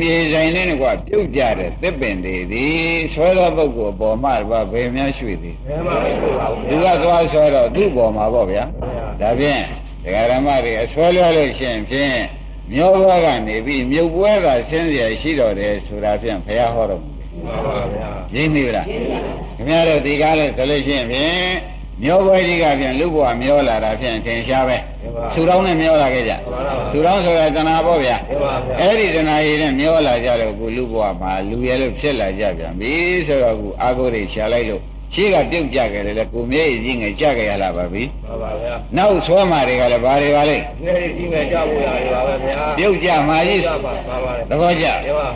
မြေဆိုင်လေးကွာပြုတ်ကြတဲ့သစ်ပင်တွေဒီဆွဲသောပုဂ္ဂိုလ်ပေါ်မှာဘာဘယ်များရွှေ့သည် သင်ပါဘူးပါ သူကသွားဆွဲတော့သူ့ပေါ်မှာပေါ့ဗျာဒါဖြင့်ဒကာရမတွေအဆွဲလွှဲလို့ရှိရင်ဖြင့်မျောဘွားကနေပြီးမြုပ်ပွဲသာဆင်းเสียရှိတော်တယ်ဆိုတာဖြင့်ဘုရားဟောတော်မူတယ် မှန်ပါဗျာ ရင်းနေလားခင်ဗျားတို့ဒီကားလဲဆိုလို့ရှိရင်ဖြင့် မျောပွဲကြီးကဖြင့်လူဘဝမျောလာတာဖြင့်ထင်ရှားပဲဆူတောင်းနဲ့မျောလာခဲ့ကြဆူတောင်းဆိုတာတဏှာပေါ့ဗျာသင်ပါဗျာအဲ့ဒီတဏှာရည်နဲ့မျောလာကြတော့ခုလူဘဝမှာလူရဲလို့ဖြစ်လာကြပြန်ပြီဆိုတော့ခုအာကိုတွေရှာလိုက်လို့ရှိကပြုတ်ကြခဲ့တယ်လေကိုမျက်ရည်ကြီးငယ်ကြခဲ့ရလာပါပြီမှန်ပါဗျာနောက်ဆွဲမာတွေကလည်းဘာတွေပါလဲငယ်ကြီးငယ်ကြဖို့ရတယ်ပါပဲဗျာပြုတ်ကြမှာကြီးကြပါပါပါသဘောကျသင်ပါ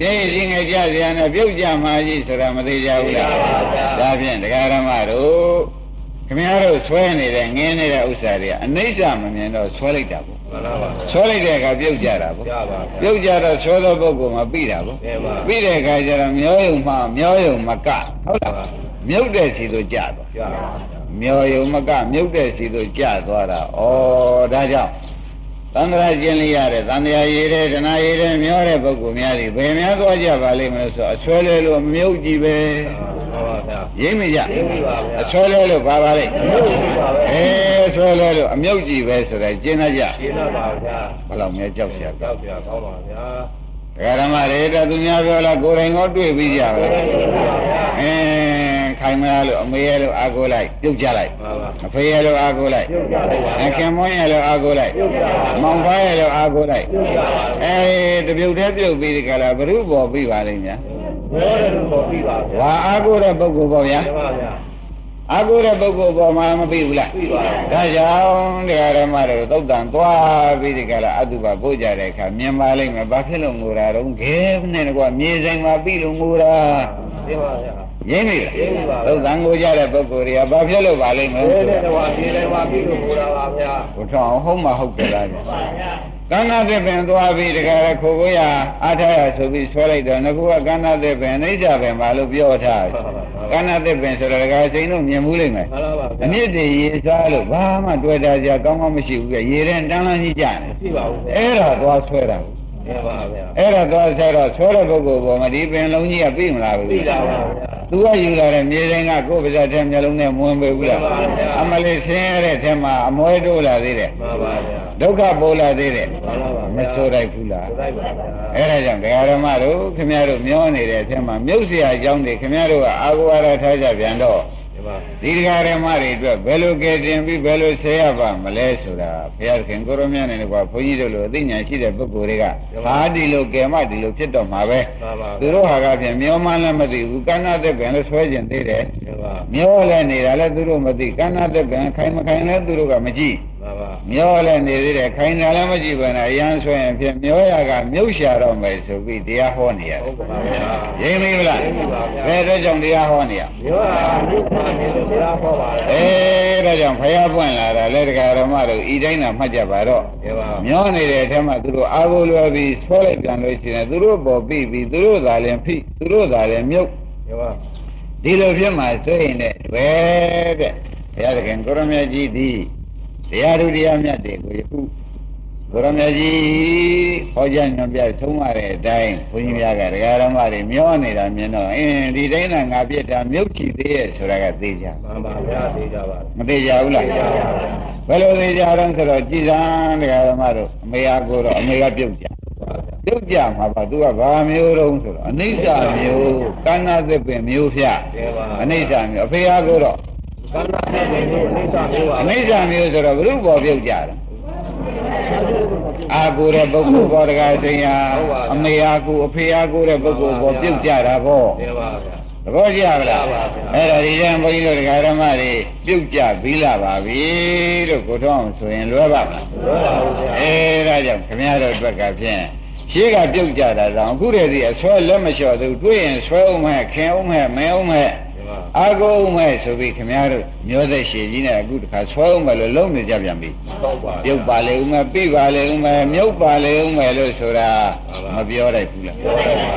မျက်ရည်ကြီးငယ်ကြစရာနဲ့ပြုတ်ကြမှာကြီးဆိုတာမသေးကြဘူးလားသိပါပါဒါဖြင့်တရားဓမ္မတို့ ခင်ဗျားတို့ဆွဲနေတဲ့ငင်းနေတဲ့ဥစ္စာတွေကအနိစ္စမမြင်တော့ဆွဲလိုက်တာပေါ့မှန်ပါပါဆွဲလိုက်တဲ့အခါပြုတ်ကြတာပေါ့ကြပါပြုတ်ကြတော့ဆွဲသောပုဂ္ဂိုလ်မှာပြီးတာပေါ့သင်ပါပြီးတဲ့အခါကျတော့မျောယုံမှမျောယုံမကဟုတ်လားမြုပ်တဲ့စီသို့ကြသွားကြပါမျောယုံမကမြုပ်တဲ့စီသို့ကြသွားတာဩဒါကြောင့်သန္တရာကျင်လိရတဲ့သန္တရာရည်တဲ့ဒနာရည်တဲ့မျောတဲ့ပုဂ္ဂိုလ်များတွေဘယ်များသွားကြပါလိမ့်မလို့ဆိုအဆွဲလဲလို့မြုပ်ကြည့်ပဲမှန် ပါဗျာရိမ့်မကြရိပ်ပြီပါဗျာအဆွဲလဲလို့ပါပါလိမ့်မြုပ်ပြီပါပဲအဲဆွဲလဲလို့အမြုပ်ကြည့်ပဲဆိုတော့ကျင်းတတ်ကြရှင်းတော့ပါဗျာဘယ်လောက်များကြောက်ရကြောက်ပြကောင်းပါဗျာဒကာဓမ္မတွေတော့သူများပြောလားကိုယ်တိုင်ရောတွေ့ပြီးကြပဲဟုတ်ပါဗျာအင်းခိုင်မလားလို့အမေရဲ့လို့အာကိုလိုက်ပြုတ်ကြလိုက်မှန်ပါအဖေရဲ့လို့အာကိုလိုက်ပြုတ်ကြလိုက်ပါအခင်မွန်းရဲ့လို့အာကိုလိုက်ပြုတ်ကြပါမောင်ဖားရဲ့လို့အာကိုလိုက်ပြုတ်ကြပါအဲတပြုတ်တည်းပြုတ်ပြီးဒီကလာဘ ᱹ ဘောပြီးပါလိမ့်များ ဘောတယ်လို့ပေါ်ပြီပါဗျာဝါအာကိုတဲ့ပုဂ္ဂိုလ်ပေါ့ဗျာမှန်ပါဗျာအာကိုတဲ့ပုဂ္ဂိုလ်ပေါ်မှာမပြီးဘူးလားပြီးပါဗျာဒါကြောင့်တရားဓမ္မတွေသုတ်တန်သွားပြီးဒီကလာအတုပပို့ကြတဲ့အခါမြင်ပါလိမ့်မယ်ဘာဖြစ်လို့ငိုတာတော့ခဲနဲ့ကွာမြေဆိုင်မှာပြီးလို့ငိုတာသိပါဗျာရင်းပြီလားရင်းပြီပါသုတ်တန်ကိုကြတဲ့ပုဂ္ဂိုလ်တွေကဘာဖြစ်လို့ပါလိမ့်မယ်ဘယ်နဲ့တော့ဒီလည်းပါပြီလို့ပြောတာပါဗျာဘုထောင်ဟုတ်မှဟုတ်ကြလားပါဗျာ ကန္နာသစ်ပင်သွားပြီးတခါရခိုကိုရအားထားရဆိုပြီးဆွဲလိုက်တော့ငကူကကန္နာသစ်ပင်အိဋ္ဌပင်ပါလို့ပြောထားတယ်ကန္နာသစ်ပင်ဆိုတော့တခါစိန်တို့မြင်မှုလိမ့်မယ်မှန်ပါပါအမြင့်တည်းရေစားလို့ဘာမှတွေ့တာကြကောင်းကောင်းမရှိဘူးပြရေတဲ့တန်းလန်းကြီးကြတယ်ရှိပါဘူးဗျာအဲ့ဒါသွားဆွဲတာ သိပါဗျာ အဲ့ဒါသွားဆွဲတော့ဆွဲတဲ့ပုဂ္ဂိုလ်ပေါ်မှာဒီပင်လုံးကြီးကပြီးမလားဘူး သိတာပါဗျာ သူကယူလာတဲ့မြေတိုင်းကကိုယ်ပါးစပ်ထဲမျိုးလုံးနဲ့မဝင်ပေဘူးလား မှန်ပါဗျာ အမလေးဆင်းရတဲ့ထဲမှာအမွဲတိုးလာသေးတယ် မှန်ပါဗျာ ဒုက္ခပေါ်လာသေးတယ် မှန်ပါပါ မဆိုးလိုက်ဘူးလား ဆိုလိုက်ပါဗျာ အဲ့ဒါကြောင့်ဒကာရမတို့ခင်ဗျားတို့မျောနေတဲ့အထက်မှာမြုပ်เสียအကြောင်းတွေခင်ဗျားတို့ကအာဂဝါဒထားကြပြန်တော့ ဒီပါဒီဒကာရမတွေအတွက်ဘယ်လိုကဲတင်ပြီးဘယ်လိုဆဲရပါမလဲဆိုတာဘုရားခင်ကိုရမနဲ့ကွာဘုန်းကြီးတို့လိုအသိဉာဏ်ရှိတဲ့ပုဂ္ဂိုလ်တွေကဟာဒီလိုကဲမဒီလိုဖြစ်တော့မှာပဲမှန်ပါသူတို့ဟာကဖြင့်မျောမှန်းလည်းမသိဘူးကဏ္ဍသက်ပင်လည်းဆွဲကျင်သေးတယ်ဒီပါမျောလည်းနေတာလည်းသူတို့မသိကဏ္ဍသက်ပင်ခိုင်မခိုင်လည်းသူတို့ကမကြည့်မှန်ပါမျောလည်းနေသေးတယ်ခိုင်တာလည်းမကြည့်ပါနဲ့အရန်ဆွဲရင်ဖြင့်မျောရကမြုပ်ရှာတော့မယ်ဆိုပြီးတရားဟောနေရတယ်ဟုတ်ပါဗျာရင်းမိမလားရင်းမိပါဗျာဘယ်တော့ကြောင့်တရားဟောနေရရောတာဘုရားနေလို့ဘုရားဟောပါလေအဲဒါကြောင့်ဖယားပွင့်လာတာလက်တကာတော်မတို့ဤတိုင်းသာမှတ်ကြပါတော့ဒီပါမျောနေတဲ့အထက်မှာသူတို့အာဟုလွယ်ပြီးဆွဲလိုက်ပြန်လို့ရှိရင်သူတို့ပေါ်ပြီးပြီးသူတို့သာလည်းဖိသူတို့သာလည်းမြုပ်ဒီပါဒီလိုဖြစ်မှဆိုရင်လည်းဘယ်တဲ့ခဘုရားသခင်ကိုရမကြီးသည် တရားသူတရားမြတ်တွေကိုယခုကိုရမကြီးဟောကြားညွှန်ပြဆုံးမတဲ့အတိုင်းဘုန်းကြီးများကတရားဓမ္မတွေမျောနေတာမြင်တော့အင်းဒီတိုင်းကငါပြစ်တာမြုပ်ချီသေးရဲ့ဆိုတာကသိကြမှန်ပါဗျာသိကြပါမသိကြဘူးလားဘယ်လိုသိကြတော့ဆိုတော့ကြည်စံတရားဓမ္မတို့အမေအားကိုတော့အမေကပြုတ်ကြပြုတ်ကြမှာပါသူကဘာမျိုးတုံးဆိုတော့အနိစ္စမျိုးကန္နာသစ်ပင်မျိုးဖြတ်ကဲပါအနိစ္စမျိုးအဖေအားကိုတော့ ကန္နာနဲ့နေလို့အိဋ္ဌမျိုးပါအနိစ္စမျိုးဆိုတော့ဘုရုပေါ်ပြုတ်ကြတယ်အာကိုတဲ့ပုဂ္ဂိုလ်ပေါ်တကားစိညာအမေအားကိုအဖေအားကိုတဲ့ပုဂ္ဂိုလ်ပေါ်ပြုတ်ကြတာပေါ့ကဲပါဗျာသဘောကျပါလားပါပါအဲ့ဒါဒီတန်းဘုန်းကြီးတို့တရားဓမ္မတွေပြုတ်ကြပြီးလာပါပြီလို့ကိုထောင်းဆိုရင်လွယ်ပါမလားလွယ်ပါဘူးဗျာအဲဒါကြောင့်ခမရတို့အတွက်ကဖြင့်ရှေးကပြုတ်ကြတာတောင်အခုတည်းစီအဆွဲလက်မလျှော်သူတွေးရင်ဆွဲအောင်မဲ့ခင်အောင်မဲ့မင်းအောင်မဲ့ကဲပါ အာကိုအောင်မဲ့ဆိုပြီးခမရတို့မျိုးသက်ရှည်ကြီးနဲ့အခုတခါဆွဲအောင်မဲ့လို့လုံးနေကြပြန်ပြီတော့ပါပြုတ်ပါလေဦးမဲ့ပြိပါလေဦးမဲ့မြုပ်ပါလေဦးမဲ့လို့ဆိုတာမပြောတတ်ဘူးလား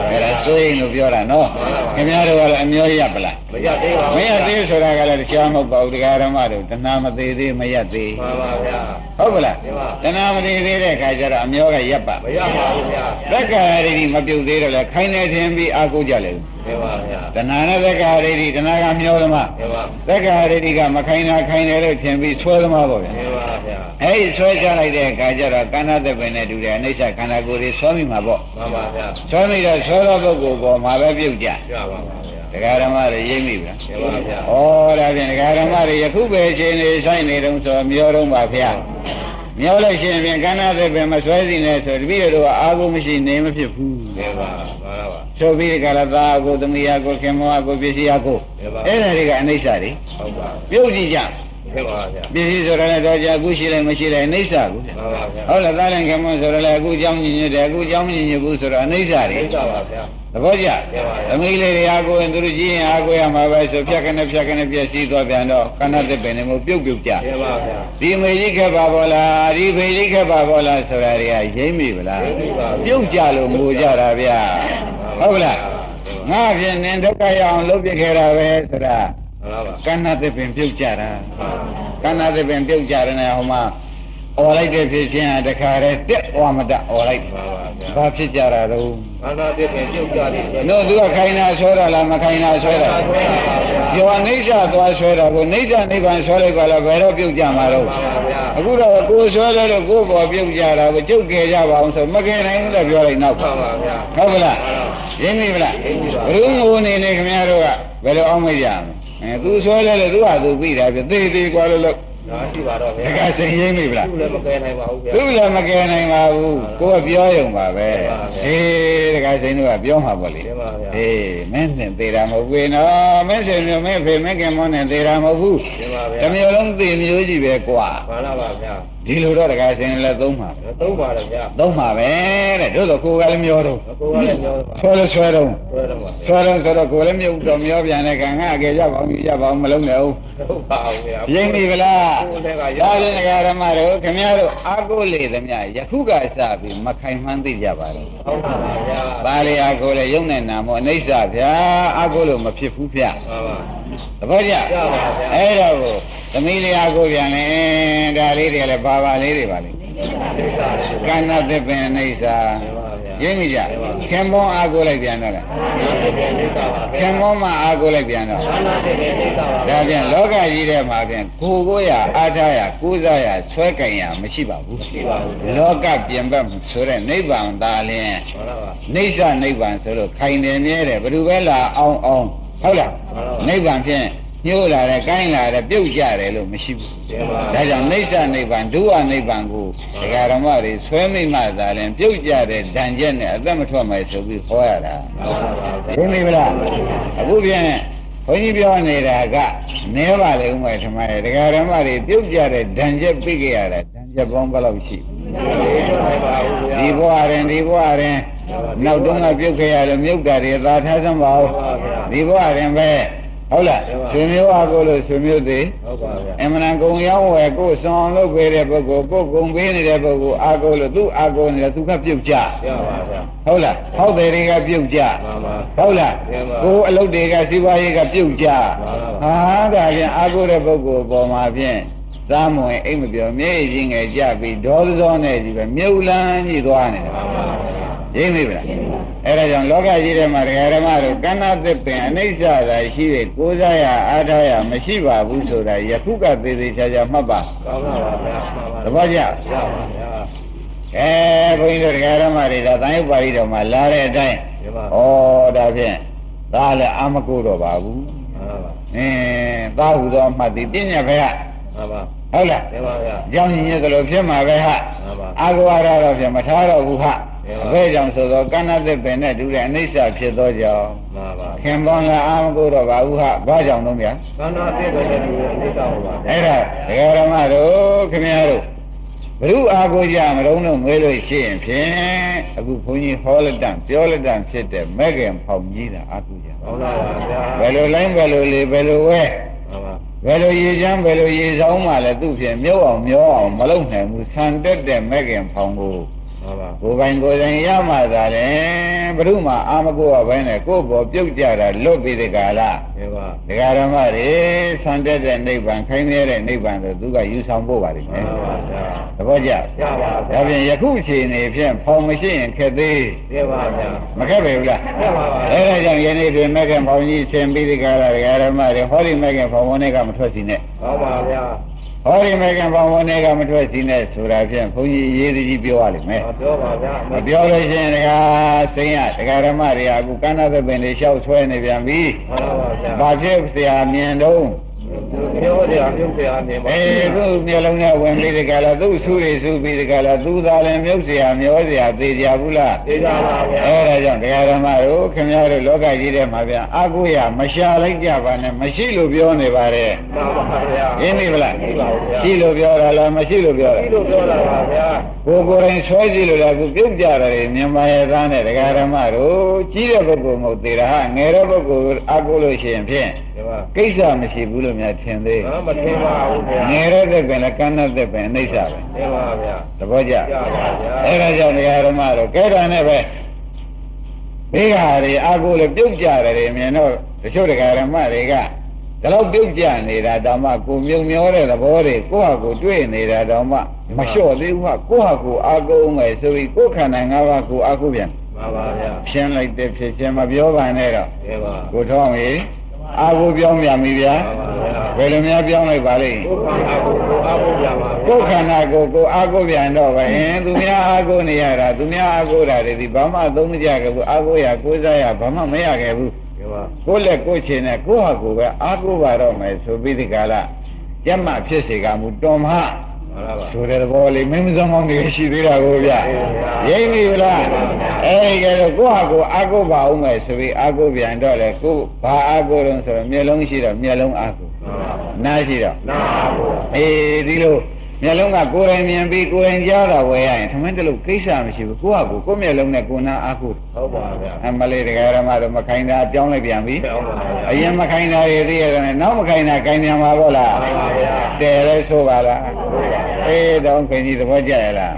အဲ့ဒါစိုးရင်လို့ပြောတာနော်ခင်ဗျားတို့ကလည်းအမျိုးရပလားမရသေးပါဘူးမရသေးဆိုတာကလည်းတရားမဟုတ်ပါဘူးတရားဓမ္မတို့တဏှာမသေးသေးမရသေးမှန်ပါဗျာဟုတ်ကလားမှန်ပါတဏှာမသေးသေးတဲ့ခါကျတော့အမျိုးကရပ်ပါမရပါဘူးဗျာသက္ကာရိတိမပြုတ်သေးတော့လေခိုင်းနေခြင်းပြီးအာကိုကြလေဦးကဲပါဗျာတဏှာနဲ့သက္ကာရိတိတဏှာကမျောသမားကဲပါသက္ကာရိတိကမခိုင်းတာခိုင်းတယ်လို့ထင်ပြီးဆွဲသမားပေါ့ဗျာကဲပါဗျာအဲ့ဒီဆွဲချလိုက်တဲ့အခါကျတော့ကန္နာသက်ပင်နဲ့တူတယ်အိဋ္ဌခန္ဓာကိုယ်တွေဆွဲမိမှာပေါ့မှန်ပါဗျာဆွဲမိတော့ဆွဲသောပုဂ္ဂိုလ်ပေါ်မှာပဲပြုတ်ကြကြပါပါဗျာတရားဓမ္မတွေရိပ်မိဗျာကဲပါဗျာဩဒါဖြင့်တရားဓမ္မတွေယခုပဲရှင်နေဆိုင်နေတုံးဆိုမျောတော့ပါဗျာ မျောလို့ရှိရင်ဖြင့်ကန္နာသက်ပင်မဆွဲစီနဲ့ဆိုတပည့်တော်ကအာဟုမရှိနေမဖြစ်ဘူးကဲပါမှန်ပါပါဆိုပြီးကလည်းသာကိုသမီးယာကိုခင်မောကိုပစ္စည်းယာကိုကဲပါအဲ့ဒါတွေကအိဋ္ဌတွေဟုတ်ပါပြုတ်ကြည့်ကြ ကဲပါဗျာပစ္စည်းဆိုရလည်းတော့ကြာအခုရှိလိုက်မရှိလိုက်အိဋ္ဌကိုမှန်ပါဗျာဟုတ်လားသားလည်းခင်မောဆိုရလည်းအခုကြောင်းညင်ညွတ်တယ်အခုကြောင်းညင်ညွတ်ဘူးဆိုတော့အိဋ္ဌတွေသိကြပါဗျာသဘောကျကဲပါသမီးလေးတွေအားကိုရင်သူတို့ကြည့်ရင်အားကိုရမှာပဲဆိုဖြတ်ခနဲ့ဖြတ်ခနဲ့ပြည့်စည်သွားပြန်တော့ခဏတစ်ပင်နဲ့မို့ပြုတ်ပြုတ်ကြကဲပါဗျာဒီမေကြီးခက်ပါဘောလားဒီဖေကြီးခက်ပါဘောလားဆိုတာတွေကရိမ့်မိဗလားရိမ့်မိပါဘူးပြုတ်ကြလို့ငိုကြတာဗျာဟုတ်လားငါဖြင့်နင်ဒုက္ခရအောင်လုပ်ပြခဲ့တာပဲဆိုတာ မှန်ပါပါကဏ္ဍတစ်ပင်ပြုတ်ကြတာကဏ္ဍတစ်ပင်ပြုတ်ကြတယ်နဲ့ဟိုမှာអော်လိုက်တဲ့ဖြစ်ချင်းဟာတခါတည်းတက်ဝါမတអော်လိုက်မှန်ပါဗျာဘာဖြစ်ကြတာတော့ခန္ဓာတစ်ပင်ပြုတ်ကြလိမ့်မယ်တို့သူကခိုင်းတာဆွဲတာလားမခိုင်းတာဆွဲတာဆွဲတာပါဗျာကျော်အိဋ္ဌသွားဆွဲတာကိုအိဋ္ဌနိဗ္ဗာန်ဆွဲလိုက်ပါလားဘယ်တော့ပြုတ်ကြမှာတော့မှန်ပါဗျာအခုတော့ကိုယ်ဆွဲလဲလို့ကိုယ်ပေါ်ပြုတ်ကြတာကိုကျုပ်ကြကြပါအောင်ဆိုမကယ်နိုင်ဘူးလို့ပြောလိုက်နောက်မှန်ပါဗျာဟုတ်ကလားမှန်ပါရင်းမိဗလားရင်းမိပါဘုရုံငိုနေနေခင်ဗျားတို့ကဘယ်လိုအောင်မကြမလဲ အဲသူဆွဲလဲလို့သူ့ဟာသူပြီးတာပြသေးသေးကွာလို့လို့ဒါရှိပါတော့ဗျာတကယ်စိတ်ရင်းမိဗလားသူ့လည်းမကယ်နိုင်ပါဘူးဗျာသူလည်းမကယ်နိုင်ပါဘူးကိုယ်ကပြောရုံပါပဲမှန်ပါဗျာအေးတကယ်စိတ်တို့ကပြောမှာပေါ့လေမှန်ပါဗျာအေးမင်းနဲ့သေးတာမဟုတ်ဘူးနော်မင်းစင်မျိုးမင်းဖေမင်းကင်မောနဲ့သေးတာမဟုတ်ဘူးရှင်းပါဗျာတစ်မျိုးလုံးသေမျိုးကြီးပဲကွာမှန်ပါပါဗျာဒီလိုတော့တကယ်စိတ်လည်းသုံးပါပဲသုံးပါတယ်ဗျာသုံးပါပဲတဲ့တို့တော့ကိုယ်ကလည်းမျောတော့အကိုကလည်းပြောပါဆွဲလို့ဆွဲတော့ဆွဲတော့ပါဆွဲတော့ဆိုတော့ကိုယ်လည်းမြုပ်တော့မျောပြန်တဲ့ခံငါအကယ်ကြပါအောင်ကြပါအောင်မလုံးနဲ့ဦးဟုတ်ပါဘူးဗျာရင်းပြီဗလားကိုယ်လည်းကရဒါဖြင့်ဒကာရမတို့ခင်ဗျားတို့အာကိုလေသမျှယခုကစပြီးမခိုင်မှန်းသိကြပါတော့ဟုတ်ပါပါဗျာပါလေအာကိုလေယုံနဲ့နာမောအနိစ္စဗျာအာကိုလို့မဖြစ်ဘူးဗျမှန်ပါ သဘောကျရပါဗျာအဲ့တော့ကိုသမီးလေးအာကိုပြန်လဲဒါလေးတွေလည်းပါပါလေးတွေပါလေသိတာရှိကန္နသစ်ပင်အနိစ္စပါဗျာရင်းမိကြခင်မောအာကိုလိုက်ပြန်တော့လားသိတာပါဗျာခင်မောမှအာကိုလိုက်ပြန်တော့ခန္ဓာတစ်ပင်သိတာပါဒါပြန်လောကကြီးထဲမှာပြန်ကိုကိုရအားထားရကိုးစားရဆွဲကင်ရမရှိပါဘူးရှိပါဘူးလောကပြင်ပဆိုတဲ့နိဗ္ဗာန်သာလျင်မှန်ပါပါနိစ္စနိဗ္ဗာန်ဆိုလို့ခိုင်တယ်မြဲတယ်ဘယ်သူပဲလာအောင်အောင် ဟုတ်လားမှန်ပါပါနိဗ္ဗာန်ဖြင့်ညှိုးလာတယ်ကိုင်းလာတယ်ပြုတ်ကြတယ်လို့မရှိဘူးရှင်းပါဒါကြောင့်နိစ္စနိဗ္ဗာန်ဒုဝနိဗ္ဗာန်ကိုဒကာဓမ္မတွေဆွဲမိမှသာလျင်ပြုတ်ကြတဲ့ဓာန်ချက်နဲ့အသက်မထွက်မှဆိုပြီးဟောရတာမှန်ပါပါသိပြီမလားအခုပြန်ဘုန်းကြီးပြောနေတာကနဲပါလေဥမဲ့ထမရဲ့ဒကာဓမ္မတွေပြုတ်ကြတဲ့ဓာန်ချက်ပြိခဲ့ရတာဓာန်ချက်ပေါင်းဘယ်လောက်ရှိဟုတ်ပါဘူးဗျာ ဒီဘဝရင်ဒီဘဝရင်နောက်တုန်းကပြုတ်ခဲ့ရလို့မြုပ်တာတွေသာထားစမ်းပါဦးဒီဘဝရင်ပဲဟုတ်လားမှန်ပါဆွေမျိုးအားကိုလို့ဆွေမျိုးသေးဟုတ်ပါဗျာအမှန်တန်ကုံရောက်ဝယ်ကိုယ်ဆောင်အောင်လုပ်ပေးတဲ့ပုဂ္ဂိုလ်ကိုယ်ကုံပေးနေတဲ့ပုဂ္ဂိုလ်အားကိုလို့သူ့အားကိုနေတဲ့သူကပြုတ်ကြရပါဗျာဟုတ်လားဟောက်တယ်တွေကပြုတ်ကြမှန်ပါဟုတ်လားမှန်ပါကိုယ်အလုပ်တွေကစီးပွားရေးကပြုတ်ကြမှန်ပါဟာဒါဖြင့်အားကိုတဲ့ပုဂ္ဂိုလ်ပေါ်မှာဖြင့် သားမဝင်အိမ်မပြောမျက်ရည်ချင်းငယ်ကြပြီးဒေါသစောနဲ့ကြီးပဲမြုပ်လန်းကြီးသွားနေတာမှန်ပါဗျာရင်းမိဗလားအဲဒါကြောင့်လောကကြီးထဲမှာတရားဓမ္မတို့ကဏ္ဍသစ်ပင်အနိစ္စသာရှိတဲ့ကိုးစားရအားထားရမရှိပါဘူးဆိုတာယခုကသေးသေးချာချာမှတ်ပါကောင်းပါပါဗျာမှန်ပါသဘောကျရပါဗျာအဲဘုန်းကြီးတို့တရားဓမ္မတွေဒါတန်ရုပ်ပါဠိတော်မှာလာတဲ့အတိုင်းဒီမှာဩဒါဖြင့်ဒါလည်းအာမကိုတော့ပါဘူးမှန်ပါအင်းသာဟုသောအမှတ်ဒီပညာပဲဟမှန်ပါ ဟုတ်လားဒီပါဗျာအကြောင်းရင်းရသလိုဖြစ်မှာပဲဟမှန်ပါအာဂဝါရတော့ဖြင့်မထားတော့ဘူးဟမှန်ပါအဘဲကြောင့်ဆိုသောကဏ္ဍသစ်ပင်နဲ့တူတဲ့အနိစ္စဖြစ်သောကြောင့်မှန်ပါခင်ပေါင်းလည်းအာမကိုတော့ပါဘူးဟဘာကြောင့်တော့ဗျာခန္ဓာပြည့်တဲ့လူရဲ့အိဋ္ဌာဟောပါဗျာအဲ့ဒါဒကာရမတို့ခင်ဗျားတို့ဘုရုအာကိုကြမလုံးတော့ငွေလို့ရှိရင်ဖြင့်အခုဘုန်းကြီးဟောလက်တန်ပြောလက်တန်ဖြစ်တဲ့မဲ့ခင်ဖောင်ကြီးတာအာကိုကြကောင်းပါပါဗျာဘယ်လိုလိုင်းဘယ်လိုလေဘယ်လိုဝဲမှန်ပါ ဘယ်လိုရေချမ်းဘယ်လိုရေဆောင်မှလည်းသူ့ဖြင့်မြုပ်အောင်မျောအောင်မလုပ်နိုင်ဘူးဆန်တက်တဲ့မဲ့ခင်ဖောင်ကို မှန်ပါကိုယ်ပိုင်ကိုယ်တိုင်ရမှသာလေဘုရုမှာအာမကိုကဘဲနဲ့ကိုယ့်ဘောပြုတ်ကြတာလွတ်ပြီးတဲ့ကာလဒီပါဒကာရမတွေဆန်တက်တဲ့နိဗ္ဗာန်ခိုင်းနေတဲ့နိဗ္ဗာန်ဆိုသူကယူဆောင်ဖို့ပါလိမ့်မှမယ်န်ပါဗျာသဘောကျရပါဒါဗျာဖြင့်ယခုအချိန်နေဖြင့်ဖောင်မရှိရင်ခက်သေးဒီပါဗျာမခက်ပဲဘူးလားခက်ပါပါအဲဒါကြောင့်ယနေ့တွင်မက္ကဖောင်ကြီးဆင်ပြီးဒီကာလဒကာရမတွေဟောဒီမက္ကဖောင်ဝန်တွေကမထွက်စီနဲ့ကောင်းပါဗျာ ဟောဒီမက္ကဖောင်ဝန်တွေကမထွက်စီနဲ့ဆိုတာဖြင့်ဘုန်းကြီးရေးသည်ကြီးပြောရလိမ့်မယ် ပြောပါဗျာ မပြောလို့ရှိရင်ဒကာစိန်ရဒကာရမတွေကအခုကန္နာသပင်တွေလျှောက်ဆွဲနေပြန်ပြီ မှန်ပါဗျာ ဘာဖြစ်เสียမြင်တော့ ပြောတယ်အမြုပ်ဆရာမြင်ပါအဲသူ့မျိုးလုံးနဲ့ဝင်ပြီးဒီကလာသူ့ဆူရီဆူပြီးဒီကလာသူသာလည်းမြုပ်ဆရာမျောဆရာသိကြဘူးလားသိကြပါဗျာအဲဒါကြောင့်တရားဓမ္မတို့ခင်ဗျားတို့လောကကြီးထဲမှာဗျာအကုရမရှာလိုက်ကြပါနဲ့မရှိလို့ပြောနေပါတယ်မှန်ပါဗျာရင်းနေမလားရှိပါဗျာရှိလို့ပြောတာလားမရှိလို့ပြောတာရှိလို့ပြောတာပါဗျာကိုယ်ကိုယ်တိုင်ဆွဲကြည့်လို့လားသူပြုတ်ကြတယ်မြန်မာရဲ့သားနဲ့တရားဓမ္မတို့ကြီးတဲ့ပုဂ္ဂိုလ်မဟုတ်သေးတာငယ်တဲ့ပုဂ္ဂိုလ်အကုလို့ရှိရင်ဖြင့် ကိစ္စမရှိဘူးလို့များထင်သေးဟာမထင်ပါဘူးဗျာငယ်တဲ့သက်ပင်လည်းကန်းတဲ့သက်ပင်အိဋ္ဌပဲဒီပါဗျာသဘောကျကြပါဗျာအဲဒါကြောင့်တရားဓမ္မတို့ကဲတာနဲ့ပဲမိဂါတွေအာကိုလည်းပြုတ်ကြတယ်မြင်တော့တချို့တရားဓမ္မတွေကဒါတော့ပြုတ်ကြနေတာတောင်မှကိုမြုံမျောတဲ့သဘောတွေကိုယ့်ဟာကိုယ်တွေ့နေတာတောင်မှမလျှော့သေးဘူးကကိုယ့်ဟာကိုယ်အာကိုယ်မယ်ဆိုပြီးကိုယ်ခန္ဓာ၅ပါးကိုအာကိုပြန်မှန်ပါဗျာရှင်းလိုက်တဲ့ဖြစ်ချင်းမပြောပါနဲ့တော့ဒီပါကိုထောင်းကြီး အာကိုပြောင်းပြန်ပြီဗျာမှန်ပါဗျာဘယ်လိုများပြောင်းလိုက်ပါလိမ့်ကိုယ်ခန္ဓာကိုယ်ကိုအားကိုးကြပါဗျာကိုယ်ခန္ဓာကိုယ်ကိုအာကိုပြန်တော့ပဲအင်းသူများအာကိုနေရတာသူများအာကိုတာတွေဒီဘာမှသုံးမကြခဲ့ဘူးအာကိုရကိုးစားရဘာမှမရခဲ့ဘူးဒီပါကိုယ်လက်ကိုယ်ချင်နဲ့ကိုယ့်ဟာကိုယ်ပဲအာကိုပါတော့မယ်ဆိုပြီးဒီကလာကျက်မှဖြစ်စေကမူတော်မမှန်ပါပါ ဆိုတဲ့သဘောလေးမင်းမစောင်းကောင်းတွေရှိသေးတာကိုဗျရိမ့်ပြီလားအဲဒီကဲတော့ကိုယ့်ဟာကိုယ်အာကိုပါအောင်မယ်ဆိုပြီးအာကိုပြန်တော့လေကိုယ်ဘာအာကိုတော့ဆိုတော့မျက်လုံးရှိတော့မျက်လုံးအာကိုမှန်ပါပါနားရှိတော့နာအားကိုးအေးဒီလို မျက်လုံးကကိုယ်တိုင်မြင်ပြီးကိုယ်တိုင်ကြားတာဝယ်ရရင်ထမင်းတလို့ကိစ္စမရှိဘူးကိုယ့်ဟာကိုယ်ကိုယ်မျက်လုံးနဲ့ကိုယ်နာအားကိုဟုတ်ပါဗျာအမလေးတရားဓမ္မတော့မခိုင်းတာပြောင်းလိုက်ပြန်ပြီဟုတ်ပါဗျာအရင်မခိုင်းတာတွေသိရတယ်နဲ့နောက်မခိုင်းတာခိုင်းပြန်ပါတော့လားမှန်ပါဗျာတယ်လဲဆိုပါလားအေးတော့ခင်ကြီးသဘောကျရလား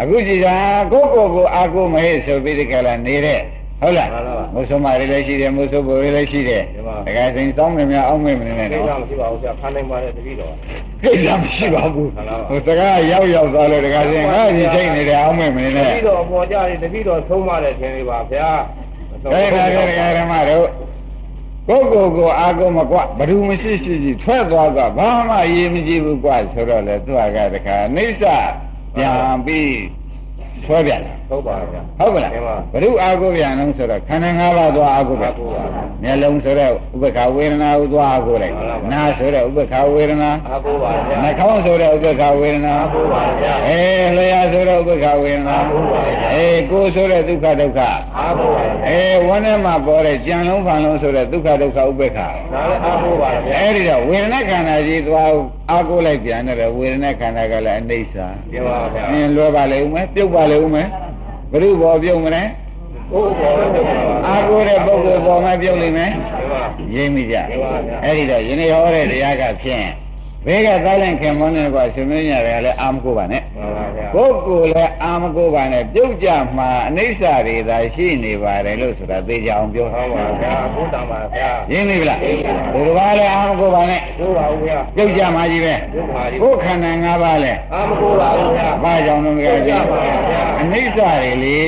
အခုကြည်သာကိုယ့်ကိုယ်ကိုအားကိုမဟဲ့ဆိုပြီးဒီကလာနေတဲ့ ဟုတ်လားမုဆုမတွေလည်းရှိတယ်မုဆုဘတွေလည်းရှိတယ်တခါစိန်စောင်းမြများအောင်းမြမနေနဲ့ကိစ္စတော့မရှိပါဘူးဗျာဖမ်းနိုင်ပါတယ်တပည့်တော်ကိစ္စမရှိပါဘူးဟိုစကားရောက်ရောက်သွားလို့တခါစိန်ငါကြီးချိန်နေတယ်အောင်းမြမနေတနဲ့ပည့်တော်အပေါ်ကြတယ်တပည့်တော်ဆုံးမတဲ့ခြင်းလေးပါဗျာဒါဒါဓမ္မတို့ကိုယ့်ကိုယ်ကိုအာကိုမကွဘယ်သူမရှိရှိရှိထွက်သွားကဘာမှရေးမကြည့်ဘူးကွဆိုတော့လေသူကတခါအိဋ္ဌပြန်ပြီးဆွဲပြန်တယ် ဟုတ်ပါဗျာဟုတ်ကလားဘုရုအာကိုပြန်လုံးဆိုတော့ခန္ဓာ၅ပါးသွားအာကိုပြန်မျက်လုံးဆိုတော့ဥပ္ပခဝေဒနာကိုသွားအာကိုလိုက်နားဆိုတော့ဥပ္ပခဝေဒနာအားကိုးပါဗျာနှာခေါင်းဆိုတော့ဥပ္ပခဝေဒနာအားကိုးပါဗျာအဲလျှာဆိုတော့ဥပ္ပခဝေဒနာအဲကိုယ်ဆိုတော့ဒုက္ခဒုက္ခအားကိုးပါဗျာအဲဝန်းထဲမှာပေါ်တဲ့ကြံလုံးဖန်လုံးဆိုတဲ့ဒုက္ခဒုက္ခဥပ္ပခဒါလည်းအားကိုးပါဗျာအဲဒီတော့ဝေဒနာခန္ဓာကြီးသွားအာကိုလိုက်ပြန်တယ်ဝေဒနာခန္ဓာကလည်းအနိစ္စပြောပါဗျာအင်းလွယ်ပါလေဦးမယ်ပြုတ်ပါလေဦးမယ် ဘုရုဘောပြုတ်မလဲကိုယ်ပေါ်တော့ပါပါအာကိုတဲ့ပုဂ္ဂိုလ်ပေါ်မှာပြုတ်လိမ့်မယ်ဒီပါရိပ်မိကြမှန်ပါဗျာအဲ့ဒီတော့ယနေ့ဟောတဲ့တရားကဖြင့် ဘေးကသားလင်ခင်မွန်းနေကွာရှင်မင်းညာတွေကလည်းအာမကိုပါနဲ့မှန်ပါဗျာကိုယ်ကိုယ်လည်းအာမကိုပါနဲ့ပြုတ်ကြမှာအနိစ္စတွေသာရှိနေပါတယ်လို့ဆိုတာသိကြအောင်ပြောဟုတ်ပါဗျာဘုဒ္ဓမှာဗျာရင်းပြီလားဘုရားလည်းအာမကိုပါနဲ့သိုးပါဦးဗျာပြုတ်ကြမှာကြီးပဲပြုတ်ပါကြီးကိုယ်ခန္ဓာ၅ပါးလဲအာမကိုပါဦးဗျာဘာကြောင့်လဲကြည့်အနိစ္စတွေလေ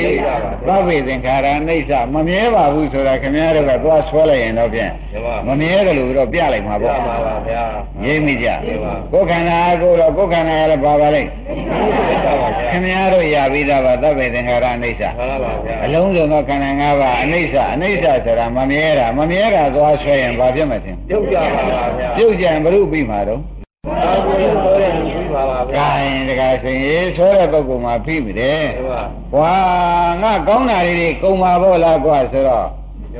သဗ္ဗေသင်္ခါရအနိစ္စမမြဲပါဘူးဆိုတာခင်ဗျားတို့ကသွားဆွဲလိုက်ရင်တော့ဖြင့်ဒီပါမမြဲတယ်လို့တော့ပြလိုက်မှာပြပေါ့ပါပါဗျာရင်းမိကြရင်းပါကိုယ်ခန္ဓာအကိုတော့ကိုယ်ခန္ဓာကလည်းပါပါလိမ့်သိပါပါဗျာခင်ဗျားတို့ရပြီးသားပါသဗ္ဗေသင်္ခါရအနိစ္စမှန်ပါဗျာအလုံးစုံသောခန္ဓာ၅ပါးအနိစ္စအနိစ္စဆိုတာမမြဲတာမမြဲတာသွားဆွဲရင်ဘာဖြစ်မှာသင်ပြုတ်ကြပါပါဗျာပြုတ်ကြရင်ဘုရုပြီးမှာတော့အာကိုရတော့တယ်ပြီးပါပါဗျာဂိုင်းတကားစင်ရေးဆိုတဲ့ပုဂ္ဂိုလ်မှာဖိမိတယ်ဒီပါ။ဝါငါကောင်းတာလေးတွေကုံပါဘောလားကွာဆိုတော့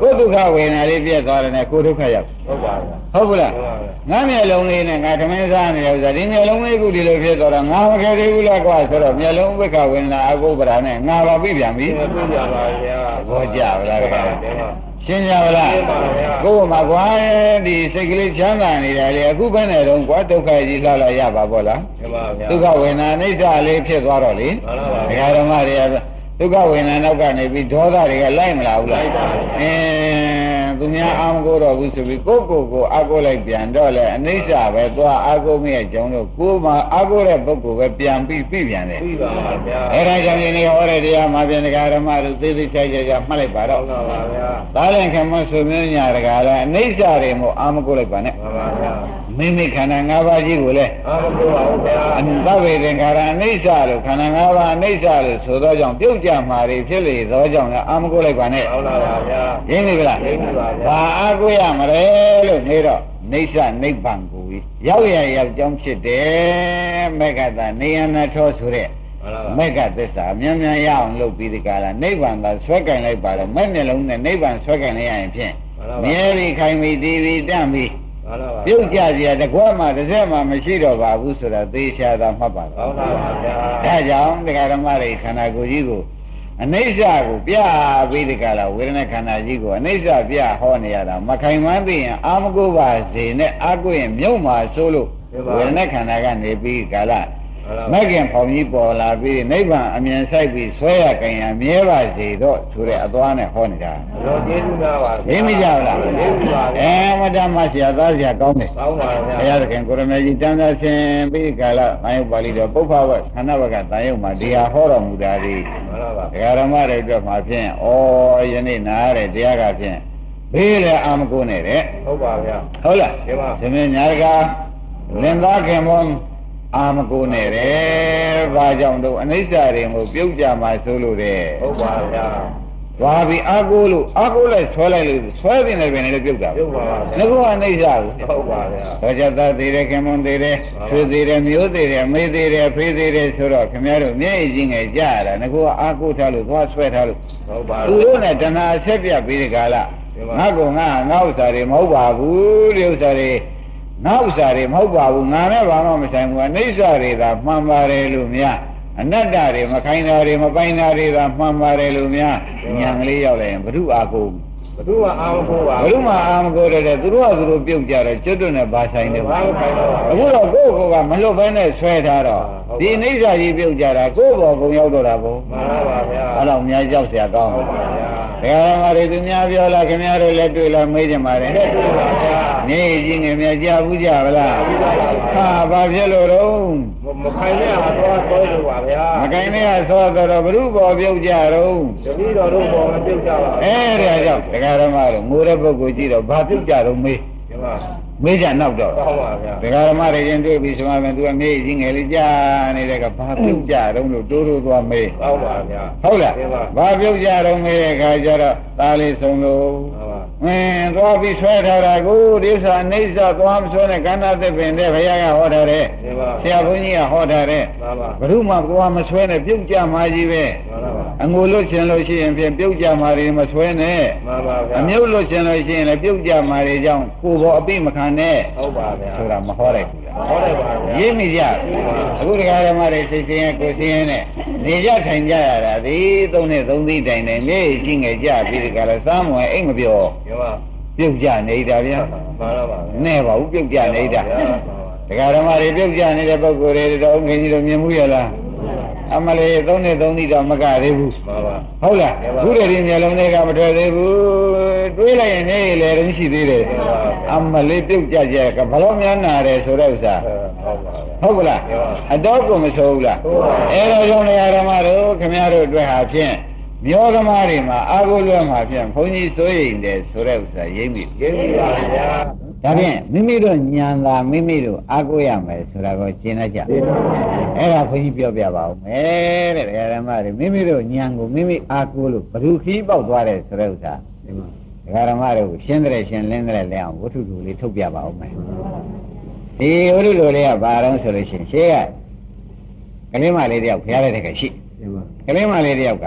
ကိုယ်ဒုက္ခဝေဒနာလေးပြည့်သွားတယ်နဲ့ကိုယ်ဒုက္ခရောက်ဟုတ်ပါဗျာဟုတ်ဘူးလားဟုတ်ပါဗျာငါမျက်လုံးလေးနဲ့ငါသမင်းစားနေရဥစ္စာဒီမျက်လုံးလေးခုဒီလိုဖြစ်သွားတော့ငါမခဲသေးဘူးလားကွာဆိုတော့မျက်လုံးဥပ္ပခဝေဒနာအကုပ္ပရာနဲ့ငါပါပြပြန်ပြီဒီမှာပြကြပါဗျာဘောကြပါလားဒီကွာပါဒီပါရှင်းကြပါလားရှင်းပါဗျာကိုယ်မှာကွာဒီစိတ်ကလေးချမ်းသာနေတာလေအခုပဲနဲ့တော့ကွာဒုက္ခကြီးလှလာရပါပေါ့လားဒီပါဗျာဒုက္ခဝေဒနာအိဋ္ဌလေးဖြစ်သွားတော့လေမှန်ပါပါဒကာဓမ္မတွေက ဒုက္ခဝေဒနာနောက်ကနေပြီးဒေါသတွေကလိုက်မလာဘူးလားလိုက်ပါဘူးအင်းသူများအာမကိုတော့ဘူးဆိုပြီးကိုယ့်ကိုယ်ကိုအာကိုလိုက်ပြန်တော့လေအနိစ္စပဲသွားအာကိုမရဲ့ကြောင့်လို့ကိုယ်မှာအာကိုတဲ့ပုဂ္ဂိုလ်ပဲပြန်ပြီးပြပြန်တယ်ပြီးပါပါဗျာအဲဒါကြောင့်ဒီနေ့ဟောတဲ့တရားမှာပြန်ဒကာဓမ္မတို့သိသိချာချာချာမှတ်လိုက်ပါဟုတော့တ်ပါပါဗျာဒါလည်းခင်မဆိုမြညာဒကာလည်းအနိစ္စတွေမို့အာမကိုလိုက်ပါနဲ့မှန်ပါဗျာ မိမိခန္ဓာ၅ပါးကြီးကိုလည်းအာမကိုပါဦးဗျာအနတဝေသင်္ခါရအနိစ္စလို့ခန္ဓာ၅ပါးအနိစ္စလို့ဆိုသောကြောင့်ပြုတ်ကြမှာတွေဖြစ်လေသောကြောင့်လည်းအာမကိုလိုက်ပါနဲ့ဟုတ်လားပါဗျာရင်းပြီလားရင်းပြီပါဗျာဘာအာကိုရမလဲလို့နေတော့နေဆနိဗ္ဗာန်ကိုကြီးရောက်ရရောက်ကြောင်းဖြစ်တယ်မေဃတာနေယနာထောဆိုတဲ့ဟုတ်လားပါမေဃသစ္စာအများများရအောင်လုပ်ပြီးဒီကလာနိဗ္ဗာန်သာဆွဲကင်လိုက်ပါတော့မဲ့မျက်လုံးနဲ့နိဗ္ဗာန်ဆွဲကင်လိုက်ရရင်ဖြင့်မြဲပြီးခိုင်ပြီးတည်ပြီးတန့်ပြီးဟုတ်လား ပါပြုတ်ကြစရာတကွာမှတစ်စက်မှမရှိတော့ပါဘူးဆိုတာသေချာသာမှတ်ပါတော့ဟုတ်လားပါဗျာဒါကြောင့်တရားဓမ္မတွေခန္ဓာကိုယ်ကြီးကိုအနိစ္စကိုပြပြီးဒီကလာဝေဒနာခန္ဓာကြီးကိုအနိစ္စပြဟောနေရတာမခိုင်မှန်းသိရင်အာမကိုပါစေနဲ့အာကိုရင်မြုပ်မှာဆိုလို့ဝေဒနာခန္ဓာကနေပြီးကာလဟုတ်လား မဂ်ခင်ဖောင်ကြီးပေါ်လာပြီးနိဗ္ဗာန်အမြင်ဆိုင်ပြီးဆွဲရကြင်ရမြဲပါစေတော့ဆိုတဲ့အသွားနဲ့ဟောနေတာတော့ကျေးဇူးများပါသိမကြဘူးလားကျေးဇူးပါဗျာအဲမတ္တမဆရာသားဆရာကောင်းတယ်ကောင်းပါဗျာဘုရားသခင်ကိုရမေကြီးတန်သာရှင်ပြီးကာလသံယုတ်ပါဠိတော်ပုပ္ပဝတ်ခန္ဓာဘကသံယုတ်မှာတရားဟောတော်မူတာဒီဟုတ်လားပါဒကာရမတွေအတွက်မှာဖြင့်ဩယနေ့နားရတဲ့တရားကဖြင့်ဘေးလည်းအာမကုန်းနေတဲ့ဟုတ်ပါဗျာဟုတ်လားဒီပါသမင်းညာကလင်သားခင်မော အာမကုန်းနေတယ်ဘာကြောင့်တော့အနိစ္စတွေကိုပြုတ်ကြမှာဆိုလို့တဲ့ဟုတ်ပါဗျာသွားပြီးအာကိုလို့အာကိုလိုက်ဆွဲလိုက်လို့ဆွဲတင်တယ်ပဲလည်းပြုတ်တာပြုတ်ပါပါငဗျာကောအနိစ္စကိုဟုတ်ပါဗျာသောကြသားသေးတယ်ခင်မွန်သေးတယ်ဆွေသေးတယ်မျိုးသေးတယ်မေးသေးတယ်ဖေးသေးတယ်ဆိုတော့ခင်ဗျားတို့မျက်ရည်ကြီးငယ်ကြရတာငကောအာကိုထားလို့သွားဆွဲထားလို့ဟုတ်ပါသူတို့နဲ့တဏှာဆက်ပြပြီးဒီကလာငါကငါငါဥစ္စာတွေမဟုတ်ပါဘူးဒီဥစ္စာတွေ ငါဥစ္စာတွေမဟုတ်ပါဘူးငါနဲ့ဘာမှမဆိုင်ဘူးအနိစ္စတွေသာမှန်ပါတယ်လို့များအနတ္တတွေမခိုင်းတာတွေမပိုင်တာတွေသာမှန်ပါတယ်လို့များညာကလေးရောက်လာရင်ဘု து အာကို ဘသူကအာမကိုပါ ဘု து မအာမကိုတဲ့သူတို့ကသူတို့ပြုတ်ကြတယ်ကျွတ်တွနဲ့ဘာဆိုင်တယ် ဘာမခိုင်းတော့ပါ အခုတော့ကိုယ့်ကိုယ်ကမလွတ်ဘဲနဲ့ဆွဲထားတော့ ဟုတ်ပါ ဒီအိဋ္ဌာကြီးပြုတ်ကြတာကိုယ့်ဘောကုံရောက်တော့တာဘုံ မှန်ပါပါဗျာ အဲ့တော့အများကြောက်เสียကောင်း ဟု တယ် တ်ပါဗျာ ဒကာရမတွေသူများပြောလားခင်ဗျားတို့လက်တွေ့လားမေးကြပါလေလက်တွေ့ပါဗျာနေကြီးငယ်များကြားဘူးကြပါလားဟာဘာဖြစ်လို့တော့မခိုင်နဲ့ကတော့ဆွဲလို့ပါဗျာမကိုင်းနဲ့ကသောတော်ဘုရုဘောပြုတ်ကြတော့တတိတော်တို့ပေါ်မပြုတ်ကြပါဘူးအဲဒါကြောင့်ဒကာရမတို့ငိုတဲ့ပုဂ္ဂိုလ်ကြည့်တော့ဘာပြုတ်ကြတော့မေးဒီ မှာမေးကြနောက်တော့ဟုတ်ပါဗျာဒကာရမတွေရင်တွေ့ပြီဆိုမှသူကမေးကြီးငယ်လေးကြားနေတဲ့ကဘာပြုတ်ကြတော့လို့တိုးတိုးသွားမေးဟုတ်ပါဗျာဟုတ်လားဒီမှာဘာပြုတ်ကြတော့မေးတဲ့ခါကျတော့သားလေးဆုံးလို့ဟုတ်ပါအင်းသွားပြီးဆွဲထားတာကိုဒီဥစ္စာအိဋ္ဌသွားမဆွဲနဲ့ကန္နာသစ်ပင်တဲ့ဘုရားကဟောထားတဲ့ဒီမှာဆရာဘုန်းကြီးကဟောထားတဲ့မှန်ပါဘုရုမသွားမဆွဲနဲ့ပြုတ်ကြမှာကြီးပဲမှန်ပါ အငိုလွတ်ချင်လို့ရှိရင်ဖြင့်ပြုတ်ကြမှာတွေမဆွဲနဲ့မှန်ပါဗျာအမြုပ်လွတ်ချင်လို့ရှိရင်လည်းပြုတ်ကြမှာတွေကြောင့်ကိုယ်ပေါ်အပိမခံနဲ့ဟုတ်ပါဗျာဆိုတာမဟောလိုက်ဘူးလားဟောတယ်ပါဗျာရင်းမိကြအခုတရားဓမ္မတွေသိချင်းရဲ့ကိုယ်သိရင်နဲ့နေကြထိုင်ကြရတာဒီသုံးနဲ့သုံးသီးတိုင်တိုင်လေးရှိငယ်ကြပြီးဒီကရစားမွယ်အိတ်မပြောပြောပါပြုတ်ကြနေတာဗျာမှန်တော့ပါဗျာနဲ့ပါဘူးပြုတ်ကြနေတာတရားဓမ္မတွေပြုတ်ကြနေတဲ့ပုဂ္ဂိုလ်တွေတော့ငင်းကြီးတို့မြင်မှုရလား အမလေးသုံးနဲ့သုံးသီးတော့မကသေးဘူးမှန်ပါဟုတ်လားခုတည်းဒီမျိုးလုံးတွေကမထွက်သေးဘူးတွေးလိုက်ရင်နေလေတော့ရှိသေးတယ်အမလေးပြုတ်ကြကြကဘလို့များနာတယ်ဆိုတဲ့ဥစ္စာဟုတ်ပါဗျာဟုတ်ကလားအတော့ကိုမဆိုးဘူးလားအဲဒါကြောင့်နေရာဓမ္မတို့ခင်ဗျားတို့အတွက်ဟာဖြင့်မျိုးသမားတွေမှာအာဟုလွဲမှာဖြင့်ဘုန်းကြီးစိုးရိမ်တယ်ဆိုတဲ့ဥစ္စာရိပ်မိကျေးဇူးပါဗျာ ဒါဖြင့်မိမိတို့ညံသာမိမိတို့အာကိုရမယ်ဆိုတာကိုရှင်းတတ်ကြအဲ့ဒါခွန်ကြီးပြောပြပါဦးမယ်တဲ့ဓမ္မတွေမိမိတို့ညံကိုမိမိအာကိုလို့ဘ ᱹ ခီးပေါက်သွားတယ်ဆိုတဲ့ဥစ္စာဒကာဓမ္မတို့ရှင်းတယ်ရှင်းလင်းတယ်လဲအောင်ဝတ္ထုတူလေးထုတ်ပြပါဦးမယ်ဒီဝတ္ထုတူလေးကဘာတော့ဆိုလို့ရှိရင်ရှေးကကလေးမလေးတယောက်ဖျားလိုက်တဲ့ကရှိကလေးမလေးတယောက်က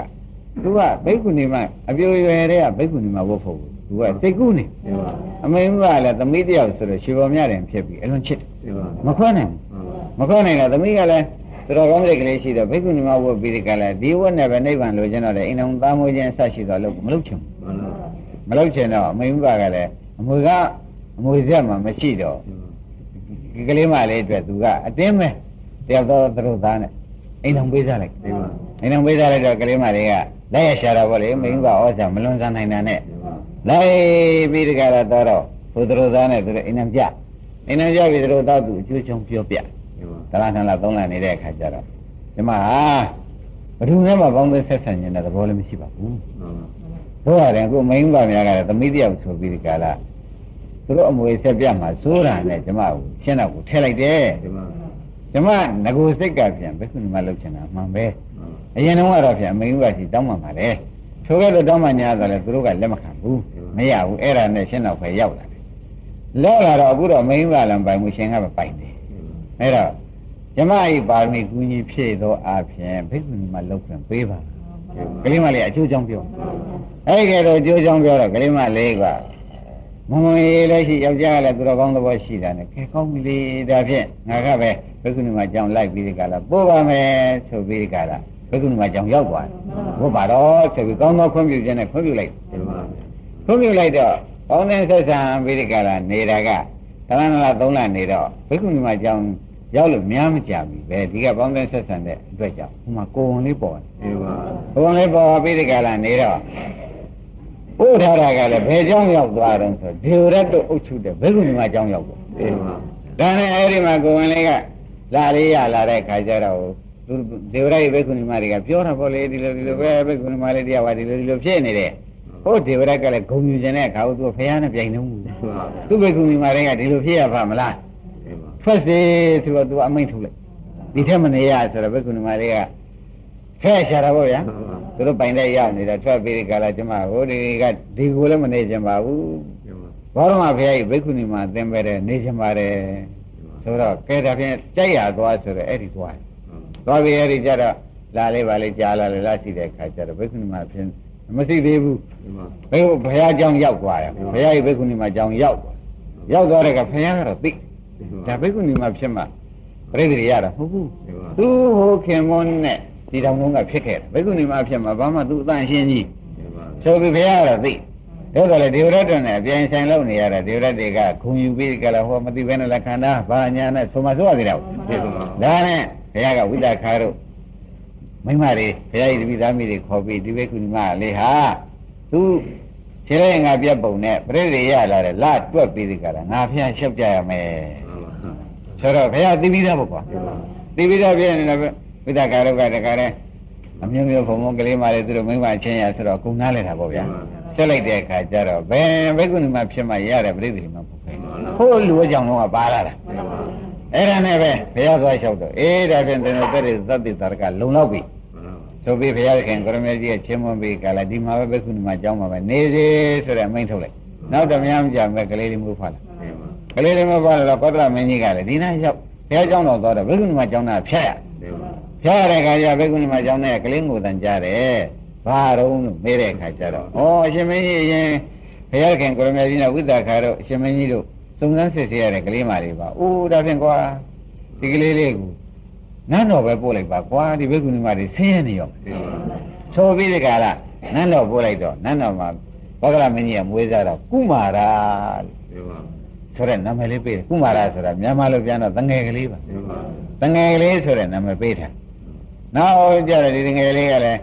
သူကဘိက္ခုနီမအပြိုရွယ်တဲ့ကဘိက္ခုနီမဝတ်ဖို့ သူကစိတ်ကူးနေအမေကလည်းသမီးတယောက်ဆိုတော့ရှင်ပေါ်မြတယ်ဖြစ်ပြီးအလွန်ချစ်တယ်မခွန်းနိုင်ဘူးမခွန်းနိုင်တော့သမီးကလည်းသူတော်ကောင်းတဲ့ကလေးရှိတော့ဘိက္ခုနီမဝတ်ပြီးဒီကလည်းဒီဝတ်နဲ့ပဲနိဗ္ဗာန်လိုချင်တော့တယ်အိမ်တော်သားမိုးခြင်းဆက်ရှိတော့လို့မလုပ်ချင်ဘူးမလုပ်ချင်တော့အမေကလည်းအမွေကအမွေဆက်မှမရှိတော့ဒီကလေးမလေးအတွက်သူကအတင်းပဲတယောက်တော့သူတို့သားနဲ့အိမ်တော်ပေးစားလိုက်အိမ်တော်ပေးစားလိုက်တော့ကလေးမလေးကလက်ရရှာတာပေါ့လေမိန်းကဩဇာမလွန်ဆန်းနိုင်တာနဲ့ လိုက်ပြီးတကယ်တော့တော့ဘုဒ္ဓရောသားနဲ့သူတို့အိမ်နံပြအိမ်နံပြပြီးသူတို့တော့သူအကျိုးချောင်းပြောပြတလားထန်လားသုံးလားနေတဲ့အခါကျတော့ဒီမှာဟာဘယ်သူမှမပေါင်းသက်ဆက်ဆံနေတဲ့သဘောလည်းမရှိပါဘူးတို့ရတယ်အခုမိန်းမများကလည်းသမီးတယောက်ဆိုပြီးဒီကလာသူတို့အမွေဆက်ပြမှာစိုးတာနဲ့ကျမကိုရှင်းတော့ကိုထဲလိုက်တယ်ကျမငကိုစိတ်ကပြန်ဘယ်သူမှလုပ်ချင်တာမှန်ပဲအရင်တော့ကတော့ပြန်မိန်းမရှိတောင်းမှမှာလေထိုကဲ့သို့တောင်းမှညာတော့လေသူတို့ကလက်မခံဘူး မရဘူးအဲ့ဒါနဲ့ရှင်းတော့ပဲရောက်လာတယ်လောက်လာတော့အခုတော့မိန်းမလည်းပိုင်မှုရှင်ကပဲပိုင်တယ်အဲ့တော့ကျမဤပါရမီကူညီဖြည့်သောအဖြစ်ဘိက္ခုနီမလောက်ခွင့်ပေးပါကလေးမလေးအကျိုးကြောင့်ပြောအဲ့ဒီကဲတော့အကျိုးကြောင့်ပြောတော့ကလေးမလေးကမမွေလည်းရှိယောက်ျားကလည်းသူတော်ကောင်းသဘောရှိတာနဲ့ကဲကောင်းပြီလေဒါဖြင့်ငါကပဲဘိက္ခုနီမကြောင့်လိုက်ပြီးဒီကလာပို့ပါမယ်ဆိုပြီးဒီကလာဘိက္ခုနီမကြောင့်ရောက်သွားတယ်ဘုရားတော့ဆိုပြီးကောင်းသောခွင့်ပြုခြင်းနဲ့ခွင့်ပြုလိုက် ခွင့်ပြုလိုက်တော့ကောင်းတဲ့ဆက်ဆံပြီးဒီကလာနေတာကတလားနလားသုံးလနေတော့ဘိက္ခုနီမကြောင့်ရောက်လို့များမကြပြီပဲဒီကပေါင်းတဲ့ဆက်ဆံတဲ့အတွက်ကြောင့်ဟိုမှာကိုယ်ဝင်လေးပေါ်တယ်ကိုယ်ဝင်လေးပေါ်ပြီးဒီကလာနေတော့ဥထာရကလည်းဘယ်ကြောင့်ရောက်သွားတော့ဆိုဒေဝရတ်တို့အုပ်ချုပ်တဲ့ဘိက္ခုနီမကြောင့်ရောက်သွားဒါနဲ့အဲ့ဒီမှာကိုယ်ဝင်လေးကလာလေးရလာတဲ့ခါကျတော့သူဒေဝရတ်ဘိက္ခုနီမတွေကပြောတာပေါ့လေဒီလိုဒီလိုပဲဘိက္ခုနီမလေးတရားဝါဒီလိုဒီလိုဖြစ်နေတယ် ဟိုဒေဝရတ်ကလည်းဂုံယူခြင်းတဲ့အခါသူဖះနဲ့ပြိုင်နေမှုသူဘိက္ခုနီမတွေကဒီလိုဖြစ်ရပါမလားထွက်စေဆိုတော့သူအမိန့်ထုတ်လိုက်ဒီထက်မနေရဆိုတော့ဘိက္ခုနီမတွေကဖဲရှာတာပေါ့ဗျာသူတို့ပိုင်တဲ့ရောက်နေတာထွက်ပြီးဒီကလာကျမဟိုဒီကဒီကိုလည်းမနေကြပါဘူးဘောရမဖះကြီးဘိက္ခုနီမသင်ပဲတဲ့နေကြပါတယ်ဆိုတော့ကဲဒါဖြင့်ကြိုက်ရသွားဆိုတော့အဲ့ဒီသွားသွားပြီးအဲ့ဒီကြတော့လာလေးပါလေးကြားလာလေလာရှိတဲ့ခါကျတော့ဘိက္ခုနီမဖြင့် မရှိသေးဘူးဘယ်လိုဘုရားကြောင်းရောက်သွားရဘုရားရဲ့ဘိက္ခုနီမှာကြောင်းရောက်သွားရောက်သွားတဲ့ကဘုရားကတော့သိဒါဘိက္ခုနီမှာဖြစ်မှာပြိတ္တိရတာမဟုတ်ဘူးသူဟိုခင်မွန်းနဲ့ဒီတောင်လုံးကဖြစ်ခဲ့တာဘိက္ခုနီမှာဖြစ်မှာဘာမှသူအတန်ရှင်းကြီးဆိုပြီးဘုရားကတော့သိဒါဆိုလေဒေဝရတ္တနဲ့အပြန်ဆိုင်လုပ်နေရတာဒေဝရတ္တကခုံယူပြီးကြလားဟောမသိဘဲနဲ့လက္ခဏာဘာညာနဲ့ဆိုမှဆိုရသေးတာဟုတ်ဒါနဲ့ဘုရားကဝိသခါတို့ မိမတွေဘုရားကြီးတပည့်သားမိတွေခေါ်ပြီးဒီဘိက္ခုနီမလေးဟာသူခြေရဲငါပြတ်ပုံနဲ့ပြိတ္တိရလာတယ်လတွက်ပြီးဒီကလာငါဖျားလျှောက်ကြရမယ်ဆိုတော့ဘုရားသိပြီးသားပေါ့ကွာသိပြီးသားပြည့်နေတယ်ဝိသခါတို့ကတခါတည်းအမျိုးမျိုးဘုံဘုံကလေးမလေးသူတို့မိမချင်းရဆိုတော့ကုံနားလဲတာပေါ့ဗျာဆက်လိုက်တဲ့အခါကျတော့ဘယ်ဘိက္ခုနီမဖြစ်မှရတဲ့ပြိတ္တိမှာပုခဲဟိုလူအကြောင်းတော့ပါလာတာအဲ့ဒါနဲ့ပဲဘုရားသွားလျှောက်တော့အေးဒါဖြင့်တင်တဲ့တဲ့သတ္တိတာရကလုံလောက်ပြီ ဆိုပြီးဘုရားခင်ကရမေကြီးရဲ့ချင်းမွန်ပြီးကလာဒီမှာပဲဘိက္ခုနီမအကြောင်းမှာပဲနေစေဆိုတဲ့အမိန့်ထုတ်လိုက်နောက်တော့များမကြမဲ့ကလေးလေးမျိုးဖားလာကလေးလေးမျိုးဖားလာတော့ကောသလမင်းကြီးကလည်းဒီနာရောက်ဘုရားကျောင်းတော်သွားတော့ဘိက္ခုနီမအကြောင်းသားဖျက်ရဖျက်ရတဲ့ခါကျဘိက္ခုနီမအကြောင်းနဲ့ကလေးကိုတန်ကြတယ်ဘာတော့လို့မေးတဲ့အခါကျတော့ဩအရှင်မင်းကြီးအရင်ဘုရားခင်ကိုရမေကြီးနဲ့ဝိသခါတို့အရှင်မင်းကြီးတို့စုံစမ်းစစ်ဆေးရတဲ့ကလေးမလေးပါ။အိုးဒါဖြင့်ကွာဒီကလေးလေးကို နန်းတော်ပဲပို့လိုက်ပါကွာဒီဘိက္ခုနီမတွေဆင်းရဲနေရောဆိုပြီးဒီကလာနန်းတော်ပို့လိုက်တော့နန်းတော်မှာဘောဂရမင်းကြီးကမွေးစားတော့ကုမာရာဆိုတဲ့နာမည်လေးပေးတယ်ကုမာရာဆိုတာမြန်မာလိုပြန်တော့တငယ်ကလေးပါတငယ်ကလေးဆိုတဲ့နာမည်ပေးထားနောက်ကြတယ်ဒီတငယ်လေးကလည်း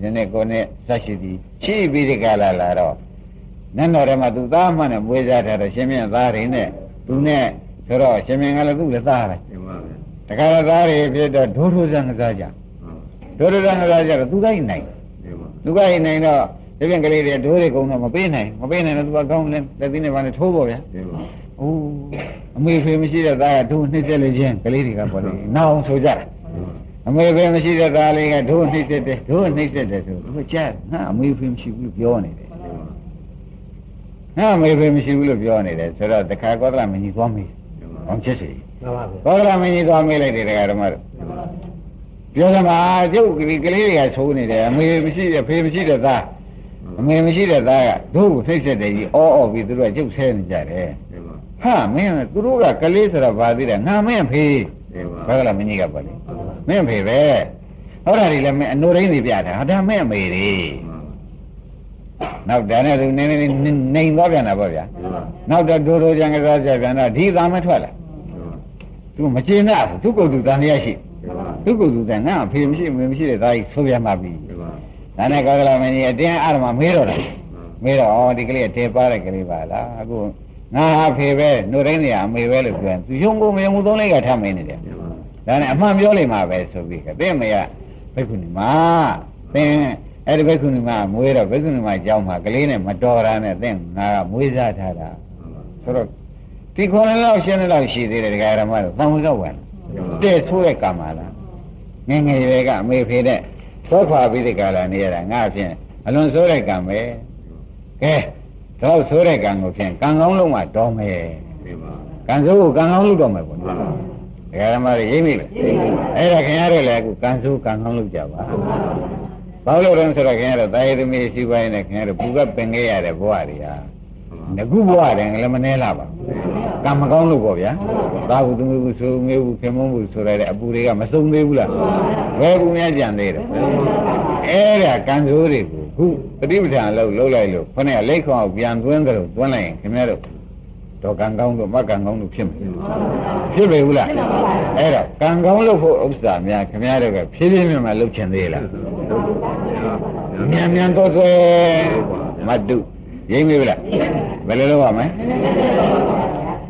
ဒီနေ့ကိုနဲ့ဆက်ရှိသည်ရှိပြီးဒီကလာလာတော့နန်းတော်ထဲမှာသူသားမှနဲ့မွေးစားထားတော့ရှင်မြတ်သားတွေနဲ့သူနဲ့ဆိုတော့ရှင်မြတ်ကလည်းသူ့လည်းသားတယ် တခါတော့သားတွေဖြစ်တော့ဒိုးထိုးစံကစားကြဒိုးထိုးစံကစားကြတော့သူကနိုင်သူကနိုင်တော့ဒီပြင်ကလေးတွေဒိုးတွေကုန်းတော့မပေးနိုင်မပေးနိုင်တော့သူကကောင်းလဲလက်သီးနဲ့ဘာနဲ့ထိုးပေါ့ဗျာအိုးအမေဖေမရှိတဲ့သားကဒိုးနှိမ့်ဆက်လေချင်းကလေးတွေကပေါ့လေနောက်အောင်ဆိုကြတယ်အမေဖေမရှိတဲ့သားလေးကဒိုးနှိမ့်ဆက်တယ်ဒိုးနှိမ့်ဆက်တယ်ဆိုသူကြားငါအမေဖေမရှိဘူးပြောနေတယ်ငါအမေဖေမရှိဘူးလို့ပြောနေတယ်ဆိုတော့တခါကောသလမင်းကြီးသွားမေးအောင်ချက်စီ မှန်ပါဗျာကောသလမင်းကြီးသွားမေးလိုက်တယ်တရားဓမ္မတို့ပြောစမှာကျုပ်ဒီကလေးတွေကသိုးနေတယ်အမေမရှိတဲ့ဖေမရှိတဲ့သားအမေမရှိတဲ့သားကတို့ကိုသိဆက်တယ်ကြီးအော်အော်ပြီးသူတို့ကကျုပ်ဆဲနေကြတယ်ဟာမင်းသူတို့ကကလေးဆိုတော့ဗာသေးတယ်ငါမင်းဖေဘာကလားမင်းကြီးကပါလေမင်းဖေပဲဟောတာတွေလည်းမင်းအနိုရင်းတွေပြတာဟာဒါမင်းအမေတွေနောက်ဒါနဲ့သူနည်းနည်းနေသွားပြန်တာပေါ့ဗျာနောက်တော့ဒိုးဒိုးကြံကစားကြပြန်တော့ဒီသားမထွက်လာ သူမကျေနပ်ဘူးသူကုတ်သူတန်ရရှိသူကုတ်သူတန်ငါအဖေမရှိမမရှိတဲ့သားကြီးဆိုပြန်ပါပြီဒါနဲ့ကောကလမင်းကြီးအတင်းအရမမေးတော့တာမေးတော့ဩဒီကလေးတဲပါတဲ့ကလေးပါလားအခုငါအဖေပဲနှုတ်တိုင်းနေရအမေပဲလို့ပြောရင်သူယုံကိုမယုံဘူးသုံးလိုက်ကထမင်းနေတယ်ဒါနဲ့အမှန်ပြောလိမ့်မှာပဲဆိုပြီးကတဲ့မေကဘိက္ခုနီမသင်အဲ့ဒီဘိက္ခုနီမမွေးတော့ဘိက္ခုနီမကြောင်းမှာကလေးနဲ့မတော်တာနဲ့သင်ငါကမွေးစားထားတာဆိုတော့ ဒီခေါ်နေတော့ရှင်းနေတော့ရှိသေးတယ်ဒကာရမတို့သံဝေကဝင်တဲ့ဆိုးတဲ့ကာမလားငငယ်ရွယ်ကအမေဖေတဲ့သောခွာပြီးဒီကလာနေရတာငါဖြင့်အလွန်ဆိုးတဲ့ကံပဲကဲတော့ဆိုးတဲ့ကံကိုဖြင့်ကံကောင်းလုံးမှတော်မယ်ကံဆိုးကိုကံကောင်းလုပ်တော့မယ်ပေါ့နော်ဒကာရမတွေရိပ်မိလေအဲ့ဒါခင်ဗျားတို့လည်းအခုကံဆိုးကံကောင်းလုပ်ကြပါဘာလို့လဲဆိုတော့ခင်ဗျားတို့တာယသမီးရှိပိုင်းနဲ့ခင်ဗျားတို့ပူကပင်ခဲ့ရတဲ့ဘဝတွေဟာ ငကုဘဝတယ်လည်းမနှဲလာပါကံမကောင်းလို့ပေါ့ဗျာသာဟုသမီးဘူးဆိုမေဘူးခင်မုန်းဘူးဆိုရတဲ့အပူတွေကမစုံသေးဘူးလားဘယ်ဘူးများကြံသေးတယ်အဲ့ဒါကံဆိုးတွေကိုခုပฏิပဋ္ဌာန်လို့လှုပ်လိုက်လို့ခொနဲ့လက်ခေါအောင်ပြန်သွင်းကြလို့သွင်းလိုက်ရင်ခင်ဗျားတို့တော့ကံကောင်းလို့မကံကောင်းလို့ဖြစ်မယ်ဖြစ်ပြီဘူးလားအဲ့တော့ကံကောင်းလို့ဖို့ဥစ္စာများခင်ဗျားတို့ကဖြည်းဖြည်းမြတ်မှလှုပ်ချင်သေးလားမြန်မြန်တော့သွဲမတု ရိမ့်ပြီလားဘယ်လိုလုပ်ရမလဲ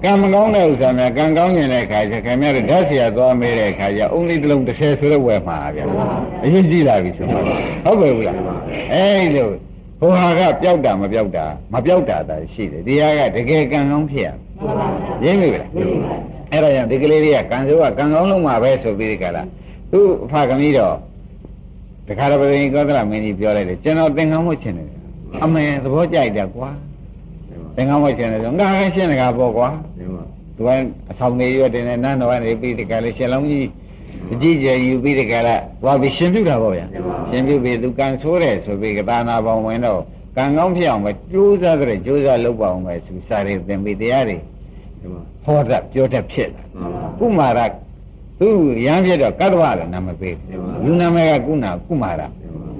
ကံမကောင်းတဲ့ဥစ္စာများကံကောင်းနေတဲ့အခါကျခင်ဗျားတို့ဓာတ်ဆရာသွားမေးတဲ့အခါကျအုံးလေးတစ်လုံး30ဆိုတော့ဝယ်မှာဗျာအရင်ကြည့်လာပြီဆိုတော့ဟုတ်ပြီဘူးလားအဲ့လိုဟိုဟာကပျောက်တာမပျောက်တာမပျောက်တာသာရှိတယ်ဒီဟာကတကယ်ကံကောင်းဖြစ်ရရိမ့်ပြီလားအဲ့ဒါကြောင့်ဒီကလေးလေးကကံစိုးကကံကောင်းလုံးမှာပဲဆိုပြီးဒီကလာသူ့အဖကမီးတော့တခါတော့ဘယ်ကောသလမင်းကြီးပြောလိုက်တယ်ကျွန်တော်သင်္ကန်းဝတ်ချင်တယ် အမေသဘောကြိုက်တယ်ကွာသင်္ကန်းဝတ်ချင်တယ်ဆိုငါကရှင်းတကားပေါ့ကွာသူကအဆောင်နေရွတင်နေနန်းတော်ကနေပြီးဒီကလေးရှင်းလုံးကြီးအကြည့်ကျယူပြီးဒီကလာသွားပြီးရှင်ပြုတာပေါ့ဗျာရှင်ပြုပြီးသူကံဆိုးတယ်ဆိုပြီးကသာနာပေါင်းဝင်တော့ကံကောင်းဖြစ်အောင်ပဲကြိုးစားကြတယ်ကြိုးစားလုပ်ပါအောင်ပဲသူစာရည်သင်ပြီးတရားတွေဟောတတ်ပြောတတ်ဖြစ်လာကုမာရသူရမ်းဖြစ်တော့ကတ္တဝလည်းနာမပေးလူနာမည်ကကုနာကုမာရ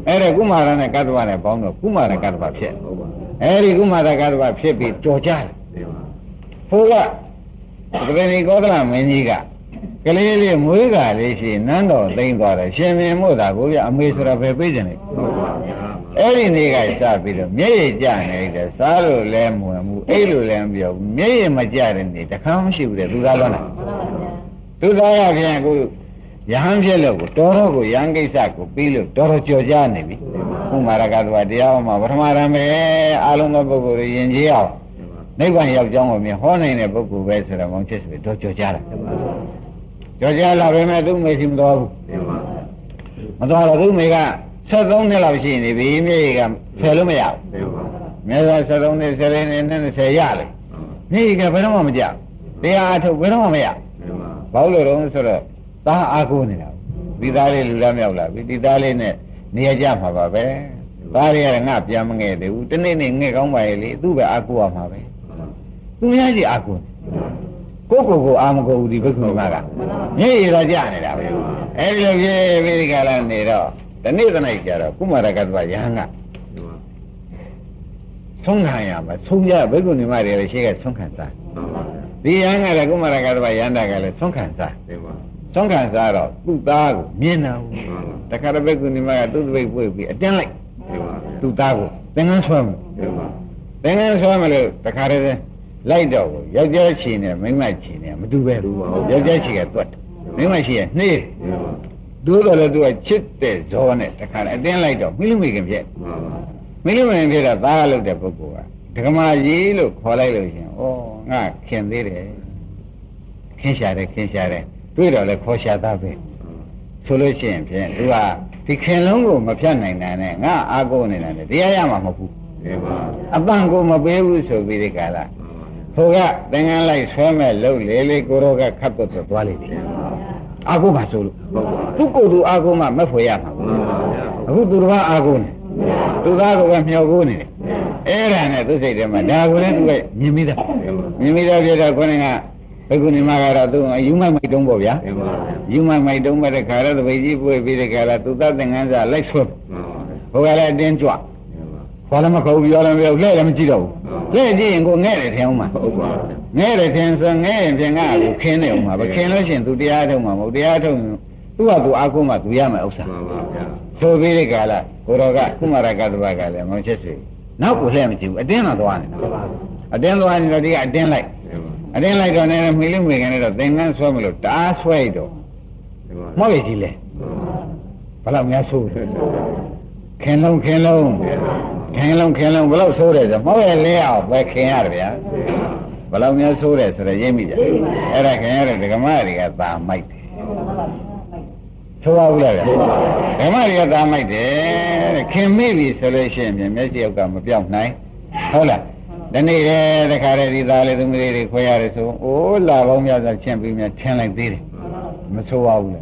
အဲ့ဒါကုမာရနဲ့ကတ္တဝနဲ့ပေါင်းတော့ကုမာရကတ္တဝဖြစ်အဲ့ဒီကုမာရကတ္တဝဖြစ်ပြီးတော်ကြတယ်ဟိုကပဂရိကောသလမင်းကြီးကကလေးလေးမွေးကလေးရှိနန်းတော်သိမ့်သွားတယ်ရှင်မင်းမို့တာကိုပြအမေဆိုတာပဲပြေးကြတယ်အဲ့ဒီနေ့ကစပြီးတော့မျက်ရည်ကျနေတယ်စားလို့လည်းမဝင်ဘူးအိတ်လို့လည်းမပြောဘူးမျက်ရည်မကျတဲ့နေ့တခါမှမရှိဘူးတဲ့သူသားလုံးလားသူသားရဖြင့်အခု ယဟန်ဖြစ်လို့ကိုတော်တော်ကိုယဟန်ကိစ္စကိုပြီးလို့တော်တော်ကြော်ကြနေပြီဥမာရကသဘာတရားမှာပထမရမယ်အာလုံးသောပုဂ္ဂိုလ်တွေယဉ်ကျေးအောင်နိဗ္ဗာန်ရောက်ကြောင်းကိုမြင်ဟောနိုင်တဲ့ပုဂ္ဂိုလ်ပဲဆိုတော့မောင်ချစ်ဆိုတော့ကြော်ကြတာကြော်ကြလာပဲမဲ့သူ့မေရှိမတော်ဘူးမတော်တော့သူ့မေက73နှစ်လောက်ရှိနေပြီမြေကဆယ်လို့မရဘူးမြေက73နှစ်70နှစ်နဲ့20ရလေမြေကဘယ်တော့မှမကြတရားအထုတ်ဘယ်တော့မှမရဘာလို့လဲတော့ဆိုတော့ သားအားကိုးနေတာဒီသားလေးလူလားမြောက်လာပြီဒီသားလေးနဲ့နေရကြမှာပါပဲသားလေးကငါပြန်မငဲ့သေးဘူးတနေ့နေ့ငဲ့ကောင်းပါရဲ့လေသူ့ပဲအားကိုးရမှာပဲသူများကြီးအားကိုးဒကိုယ့်ကိုယ်ကိုအာမကိုဘူးဒီဘိက္ခုနီမကမြေရည်သာကြနေတာပဲအဲဒီလိုပြေပြီးဒီကလာနေတော့ဒီနေ့တနေ့ကျတော့ကုမာရကတ္တဝယဟန်ကဆုံးခံရမှာဆုံးရဘိက္ခုနီမတွေလည်းရှိကဆုံးခံစားဒီယဟန်ကလည်းကုမာရကတ္တဝယဟန်ကလည်းဆုံးခံစား ဆုံးခံစားတော့သူ့သားကိုမြင်တာတခါတဘိက္ခုနီမကသူ့တပိတ်ပွေပြီးအတင်းလိုက်သူ့သားကိုသင်္ကန်းဆွဲမှုသင်္ကန်းဆွဲမလို့တခါတည်းလိုက်တော့ကိုယောက်ျားချီနဲ့မိန်းမချီနဲ့မတူပဲယောက်ျားချီကတွတ်မိန်းမရှိရဲ့နှေးတို့တော့လည်းသူကချစ်တဲ့ဇောနဲ့တခါအတင်းလိုက်တော့မိလူမိခင်ဖြစ်မိလူမိခင်ဖြစ်တာသားလုပ်တဲ့ပုဂ္ဂိုလ်ကဒကမာကြီးလို့ခေါ်လိုက်လို့ရှင်ဩငါခင်သေးတယ်ခင်ရှာတယ်ခင်ရှာတယ် တွေ့တော့လည်းခေါ်ရှာသားပဲဆိုလို့ရှိရင်ဖြင့်သူကဒီခင်လုံးကိုမဖြတ်နိုင်တာနဲ့ငါအာကိုနေတာနဲ့တရားရမှာမဟုတ်ဘူးအပန့်ကိုမပေးဘူးဆိုပြီးဒီကလာဟိုကသင်္ကန်းလိုက်ဆွဲမဲ့လှုပ်လေလေကိုရောကခတ်တော့သွားလိမ့်မယ်အာကိုမှဆိုလို့သူ့ကိုယ်သူအာကိုမှမဖွေရမှာအခုသူတော်ကအာကိုနေသူသားကပဲမျောကိုနေတယ်အဲ့ဒါနဲ့သူစိတ်ထဲမှာဒါကိုလည်းသူကမြင်မိတာမြင်မိတော့ပြတော့ခေါင်းက ဘယ်ကုဏီမကတော့သူယူမိုက်မိုက်တုံးပေါ့ဗျာယူမိုက်မိုက်တုံးမဲ့တဲ့ခါတော့တပိတ်ကြီးပွေပြီးတဲ့ခါတော့သူသားသင်္ကန်းစာလိုက်ဆွဲဟိုကလည်းအတင်းကြွခေါ်လည်းမခေါ်ဘူးပြောလည်းမပြောလှဲ့လည်းမကြည့်တော့ဘူးလှဲ့ကြည့်ရင်ကိုငဲ့တယ်ထင်အောင်မှာဟုတ်ပါငဲ့တယ်ထင်ဆိုငဲ့ရင်ဖြင့်ငါ့ကိုခင်းနေအောင်မှာပဲခင်းလို့ရှိရင်သူတရားထုတ်မှာမဟုတ်တရားထုတ်ရင်သူ့ဟာသူအာကုမှသူရမယ်ဥစ္စာမှန်ပါဗျာဆိုပြီးဒီကလာကိုတော်ကကုမာရကတ္တဗကလည်းမောင်ချက်စီနောက်ကိုလှဲ့မကြည့်ဘူးအတင်းတော့သွားနေတာအတင်းသွားနေတော့ဒီကအတင်းလိုက် အတင်းလိုက်တော့လည်းမိလိမိခင်လည်းတော့သင်္ကန်းဆွဲမလို့တားဆွဲတော့မောက်ရကြီးလေဘယ်လောက်များဆိုးခင်လုံးခင်လုံးခင်လုံးခင်လုံးဘယ်လောက်ဆိုးတယ်ဆိုမောက်ရလဲအောင်ပဲခင်ရတယ်ဗျာဘယ်လောက်များဆိုးတယ်ဆိုတော့ရိပ်မိကြအဲ့ဒါခင်ရတဲ့ဒကမတွေကသာမိုက်တယ်ဆိုပါဘူးလားဗျာဓမ္မတွေကသာမိုက်တယ်တဲ့ခင်မိပြီဆိုလို့ရှိရင်မျက်စိယောက်ကမပြောင်းနိုင်ဟုတ်လား ဒီနေ့တည်းတခါတည်းဒီသားလေးသမီးလေးတွေခွဲရတယ်ဆိုအိုးလာပေါင်းများစွာချင်းပြီးမြထင်းလိုက်သေးတယ်မဆိုပါဘူးလေ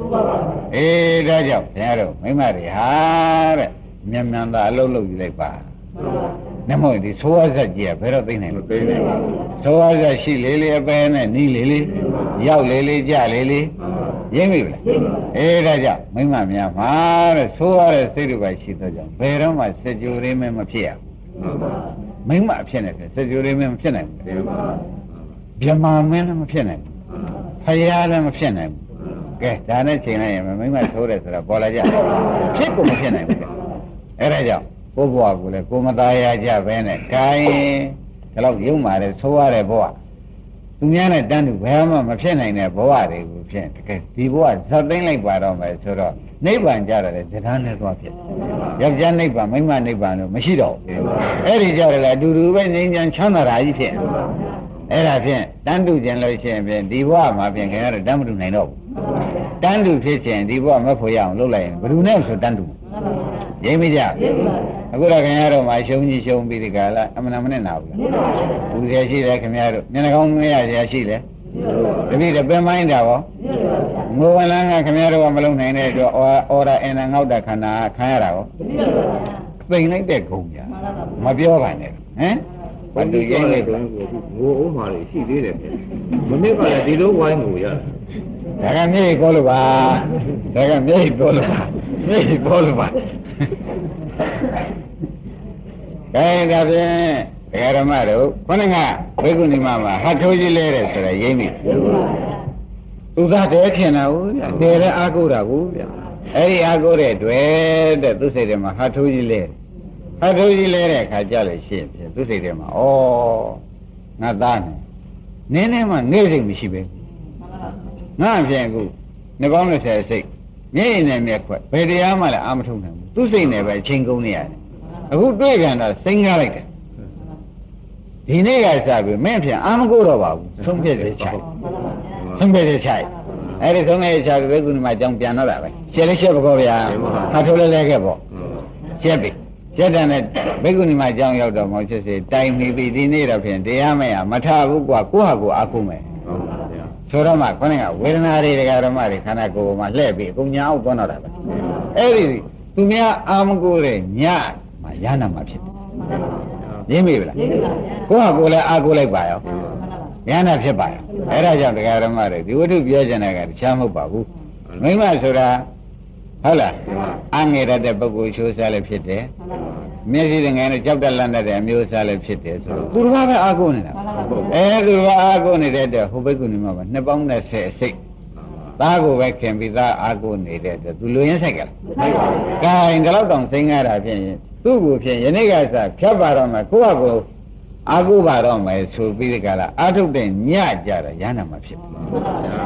အေးဒါကြောင့်ဘုရားတို့မိမတွေဟာတဲ့မြန်မြန်သာအလုပ်လုပ်ယူလိုက်ပါနမောဒီသောဝဇက်ကြီးကဘယ်တော့သိနိုင်လဲသိနိုင်ပါဘူးသောဝဇက်ရှိလေလေအပဲနဲ့နီးလေလေရောက်လေလေကြလေလေရင်းပြီလားအေးဒါကြောင့်မိမများမှာတဲ့သိုးရတဲ့စိတ်တွေပါရှိသောကြောင့်ဘယ်တော့မှစကြိုရင်းမမဖြစ်ရဘူး မိမအဖြစ်နဲ့စကြိုရင်းမမဖြစ်နိုင်ဘူးဗြဟ္မာမင်းလည်းမဖြစ်နိုင်ဘူးဖယားလည်းမဖြစ်နိုင်ဘူးကဲဒါနဲ့ချိန်လိုက်ရင်မိမသိုးတယ်ဆိုတာပေါ်လာကြဖြစ်ကိုမဖြစ်နိုင်ဘူးအဲ့ဒါကြောင့်ကိုဘဝကိုလည်းကိုမသားရကြပဲနဲ့ဂိုင်းဒီလောက်ယုံမာတယ်သိုးရတဲ့ဘဝသူများနဲ့တန်းတူဘယ်မှမဖြစ်နိုင်တဲ့ဘဝတွေကိုဖြစ်တကယ်ဒီဘဝဇတ်သိမ့်လိုက်ပါတော့မယ်ဆိုတော့ နိဗ္ဗာန်ကြတယ်ဇဒန်းနဲ့သွားဖြစ်ယောက်ျားနိဗ္ဗာန်မိန်းမနိဗ္ဗာန်လို့မရှိတော့ဘူးအဲ့ဒီကြတယ်လေအတူတူပဲငြိမ်းချမ်းချမ်းသာတာကြီးဖြစ်အဲ့ဒါဖြင့်တန်းတူကျင်လို့ရှိရင်ဖြင့်ဒီဘဝမှာဖြင့်ခင်ဗျားတို့တန်းမတူနိုင်တော့ဘူးတန်းတူဖြစ်ခြင်းဒီဘဝမဖို့ရအောင်လုပ်လိုက်ရင်ဘယ်သူနဲ့ဆိုတန်းတူရင်းမကြအခုတော့ခင်ဗျားတို့မှာရှုံးကြီးရှုံးပြီးဒီကလာအမှန်မနဲ့နာဘူးဘူးရရှိတယ်ခင်ဗျားတို့မျက်နှာကောင်းမရရရှိတယ် တပည့်တပင်မိုင်းတာရောငိုဝင်လန်းကခင်ဗျားတို့ကမလုံနိုင်တဲ့အတွက်အော်ဒါအင်နာငေါက်တာခန္ဓာခံရတာရောသိမ့်လိုက်တဲ့ဂုံပြမပြောပါနဲ့ဟမ်ဘာတူရင်းနေတော့ငိုအောင်ပါလေရှိသေးတယ်မနစ်ကလည်းဒီလိုဝိုင်းငိုရဒါကမြေကြီးပြောလို့ပါဒါကမြေကြီးပြောလို့ပါမြေကြီးပြောလို့ပါကဲဒါဖြင့် ဒကာဓမ္မတို့ခေါင်းကဘိက္ခုနီမမှာဟတ်ထိုးကြီးလဲတယ်ဆိုတော့ရင်းပြီသူသားတဲခင်တာဟုတ်ဗျတဲလဲအာကိုတာကိုဗျအဲ့ဒီအာကိုတဲ့တွေ့တဲ့သူစိတ်ထဲမှာဟတ်ထိုးကြီးလဲဟတ်ထိုးကြီးလဲတဲ့အခါကြလို့ရှိရင်သူစိတ်ထဲမှာဩငါသားနေနင်းနေမှနေစိတ်မရှိပဲငါဖြင့်အခုနှကောင်း20စိတ်မျက်ရည်နဲ့မျက်ခွက်ဘယ်တရားမှလည်းအာမထုတ်နိုင်ဘူးသူစိတ်နဲ့ပဲအချိန်ကုန်နေရတယ်အခုတွေ့ကြတာစိတ်ကားလိုက်တယ် ဒီနေ့ကစပြီမင်းဖြင့်အာမကိုတော့ပါဘူးသုံးပြည့်တဲ့ချိုက်သုံးပြည့်တဲ့ချိုက်အဲ့ဒီသုံးပြည့်တဲ့ချိုက်ဘယ်ကုဏမှာကြောင်ပြန်တော့တာပဲရှယ်လေးရှက်ပါကောဗျာဟာထိုးလဲလဲခဲ့ပေါ့ရှက်ပြီရှက်တယ်နဲ့ဘိက္ခုနီမအကြောင်းရောက်တော့မောချစ်စေတိုင်နေပြီဒီနေ့တော့ဖြင့်တရားမရမထဘူးကွာကိုယ့်ဟာကိုယ်အာကုမယ်ဟုတ်ပါဗျာဆိုတော့မှခေါင်းကဝေဒနာတွေတရားဓမ္မတွေခန္ဓာကိုယ်မှာလှည့်ပြီးအကုန်ညာအောင်သွားတော့တာပဲအဲ့ဒီသူများအာမကိုတဲ့ညမှာရနာမှာဖြစ်တယ် ရင်းမိဗလားကိုယ့်ဟာကိုယ်လည်းအာကိုလိုက်ပါရောဉာဏ်ဖြစ်ပါတယ်အဲ့ဒါကြောင့်တရားဓမ္မတွေဒီဝတ္ထုပြောကြတဲ့ကတခြားမဟုတ်ပါဘူးမိမဆိုတာဟုတ်လားအငယ်ရတဲ့ပုဂ္ဂိုလ်ချိုးစားလည်းဖြစ်တယ်မျက်စိငယ်နဲ့ကြောက်တက်လန့်တဲ့အမျိုးအစားလည်းဖြစ်တယ်ဆိုတော့သူတစ်ပါးပဲအာကိုနေတာအဲသူတစ်ပါးအာကိုနေတဲ့အတွက်ဟိုဘိက္ခုနီမှာနှစ်ပေါင်း30အစိတ်သားကိုပဲခင်ပြီးသားအာကိုနေတဲ့အတွက်သူလူရင်းဆိုင်ကြလားဆိုင်ပါဘူး။ဒါရင်ဒီလောက်တောင်စိမ့်ရတာဖြစ်ရင် သူ့ကိုဖြစ်ယနေ့ကစဖြတ်ပါတော့မှကိုယ့်ဟာကိုယ်အာကိုပါတော့မယ်ဆိုပြီးဒီကလာအာထုတ်တဲ့ညကြတော့ရဟနာမှာဖြစ်ဘူး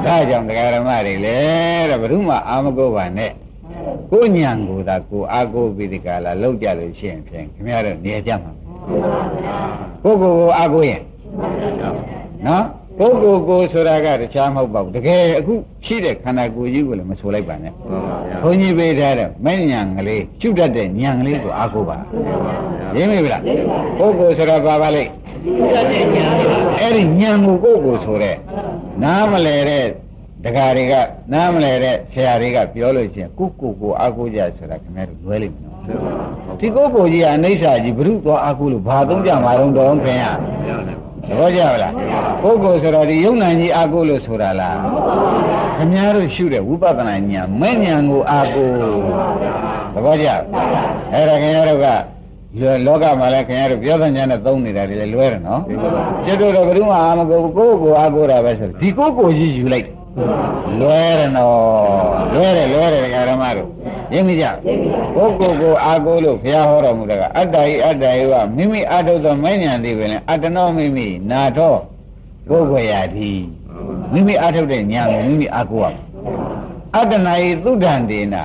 ။ဒါကြောင့်တရားဓမ္မတွေလေတဲ့ဘုရုမအာမကိုပါနဲ့ကိုညံကိုသာကိုအာကိုပြီးဒီကလာလောက်ကြလို့ရှိရင်ဖြင့်ခင်ဗျားတို့နေကြမှာကိုကိုကိုအာကိုရင်နော် ပုဂ္ဂိုလ်ကိုဆိုတာကတခြားမဟုတ်ပါဘူးတကယ်အခုရှိတဲ့ခန္ဓာကိုယ်ကြီးကိုလည်းမဆိုလိုက်ပါနဲ့ဘုန်းကြီးပေးထားတဲ့မဲ့ညာကလေးကျွတ်တတ်တဲ့ညာကလေးကိုအားကိုးပါရင်းမိဗလားပုဂ္ဂိုလ်ဆိုတာဘာပါလိမ့်အဲ့ဒီညာကိုကိုယ့်ကိုဆိုတဲ့နားမလဲတဲ့ဒကာတွေကနားမလဲတဲ့ဆရာတွေကပြောလို့ချင်းကိုကိုကိုအားကိုးကြဆိုတာခင်ဗျားတို့လွဲလိမ့်မယ်နော်ဒီကိုကိုကြီးကအနိစ္စကြီးဘုရုသွားအားကိုးလို့ဘာသုံးကြမှာတော့တော်ခင်ဗျာ သဘောကျလားပုဂ္ဂိုလ်ဆိုတော့ဒီယုံနာကြီးအာကိုလို့ဆိုတာလားခင်ဗျားတို့ရှုတဲ့ဝိပဿနာဉာဏ်မဲ့ဉာဏ်ကိုအာကိုသဘောကျအဲ့ဒါခင်ဗျားတို့ကလောကမှာလည်းခင်ဗျားတို့ပြောတဲ့ဉာဏ်နဲ့သုံးနေတာတွေလည်းလွဲတယ်နော်ကျွတ်တော့ဘယ်သူမှအာမကိုကိုယ့်ကိုအာကိုတာပဲဆိုဒီကိုယ့်ကိုကြီးယူလိုက်လွဲတယ်နော်လွဲတယ်လွဲတယ်ဒကာဓမ္မတို့ ရင်းမိကြကိုကိုကိုအာကိုလို့ဘုရားဟောတော်မူတာကအတ္တဤအတ္တဤကမိမိအထုသောမဉ္ဇဏ်သေးပဲလေအတ္တနောမိမိနာထောပုဂ္ဂိုလ်ရာတိမိမိအထုတဲ့ဉာဏ်ကိုမိမိအာကိုရအတ္တနာဤသုဒ္ဓံဒေနာ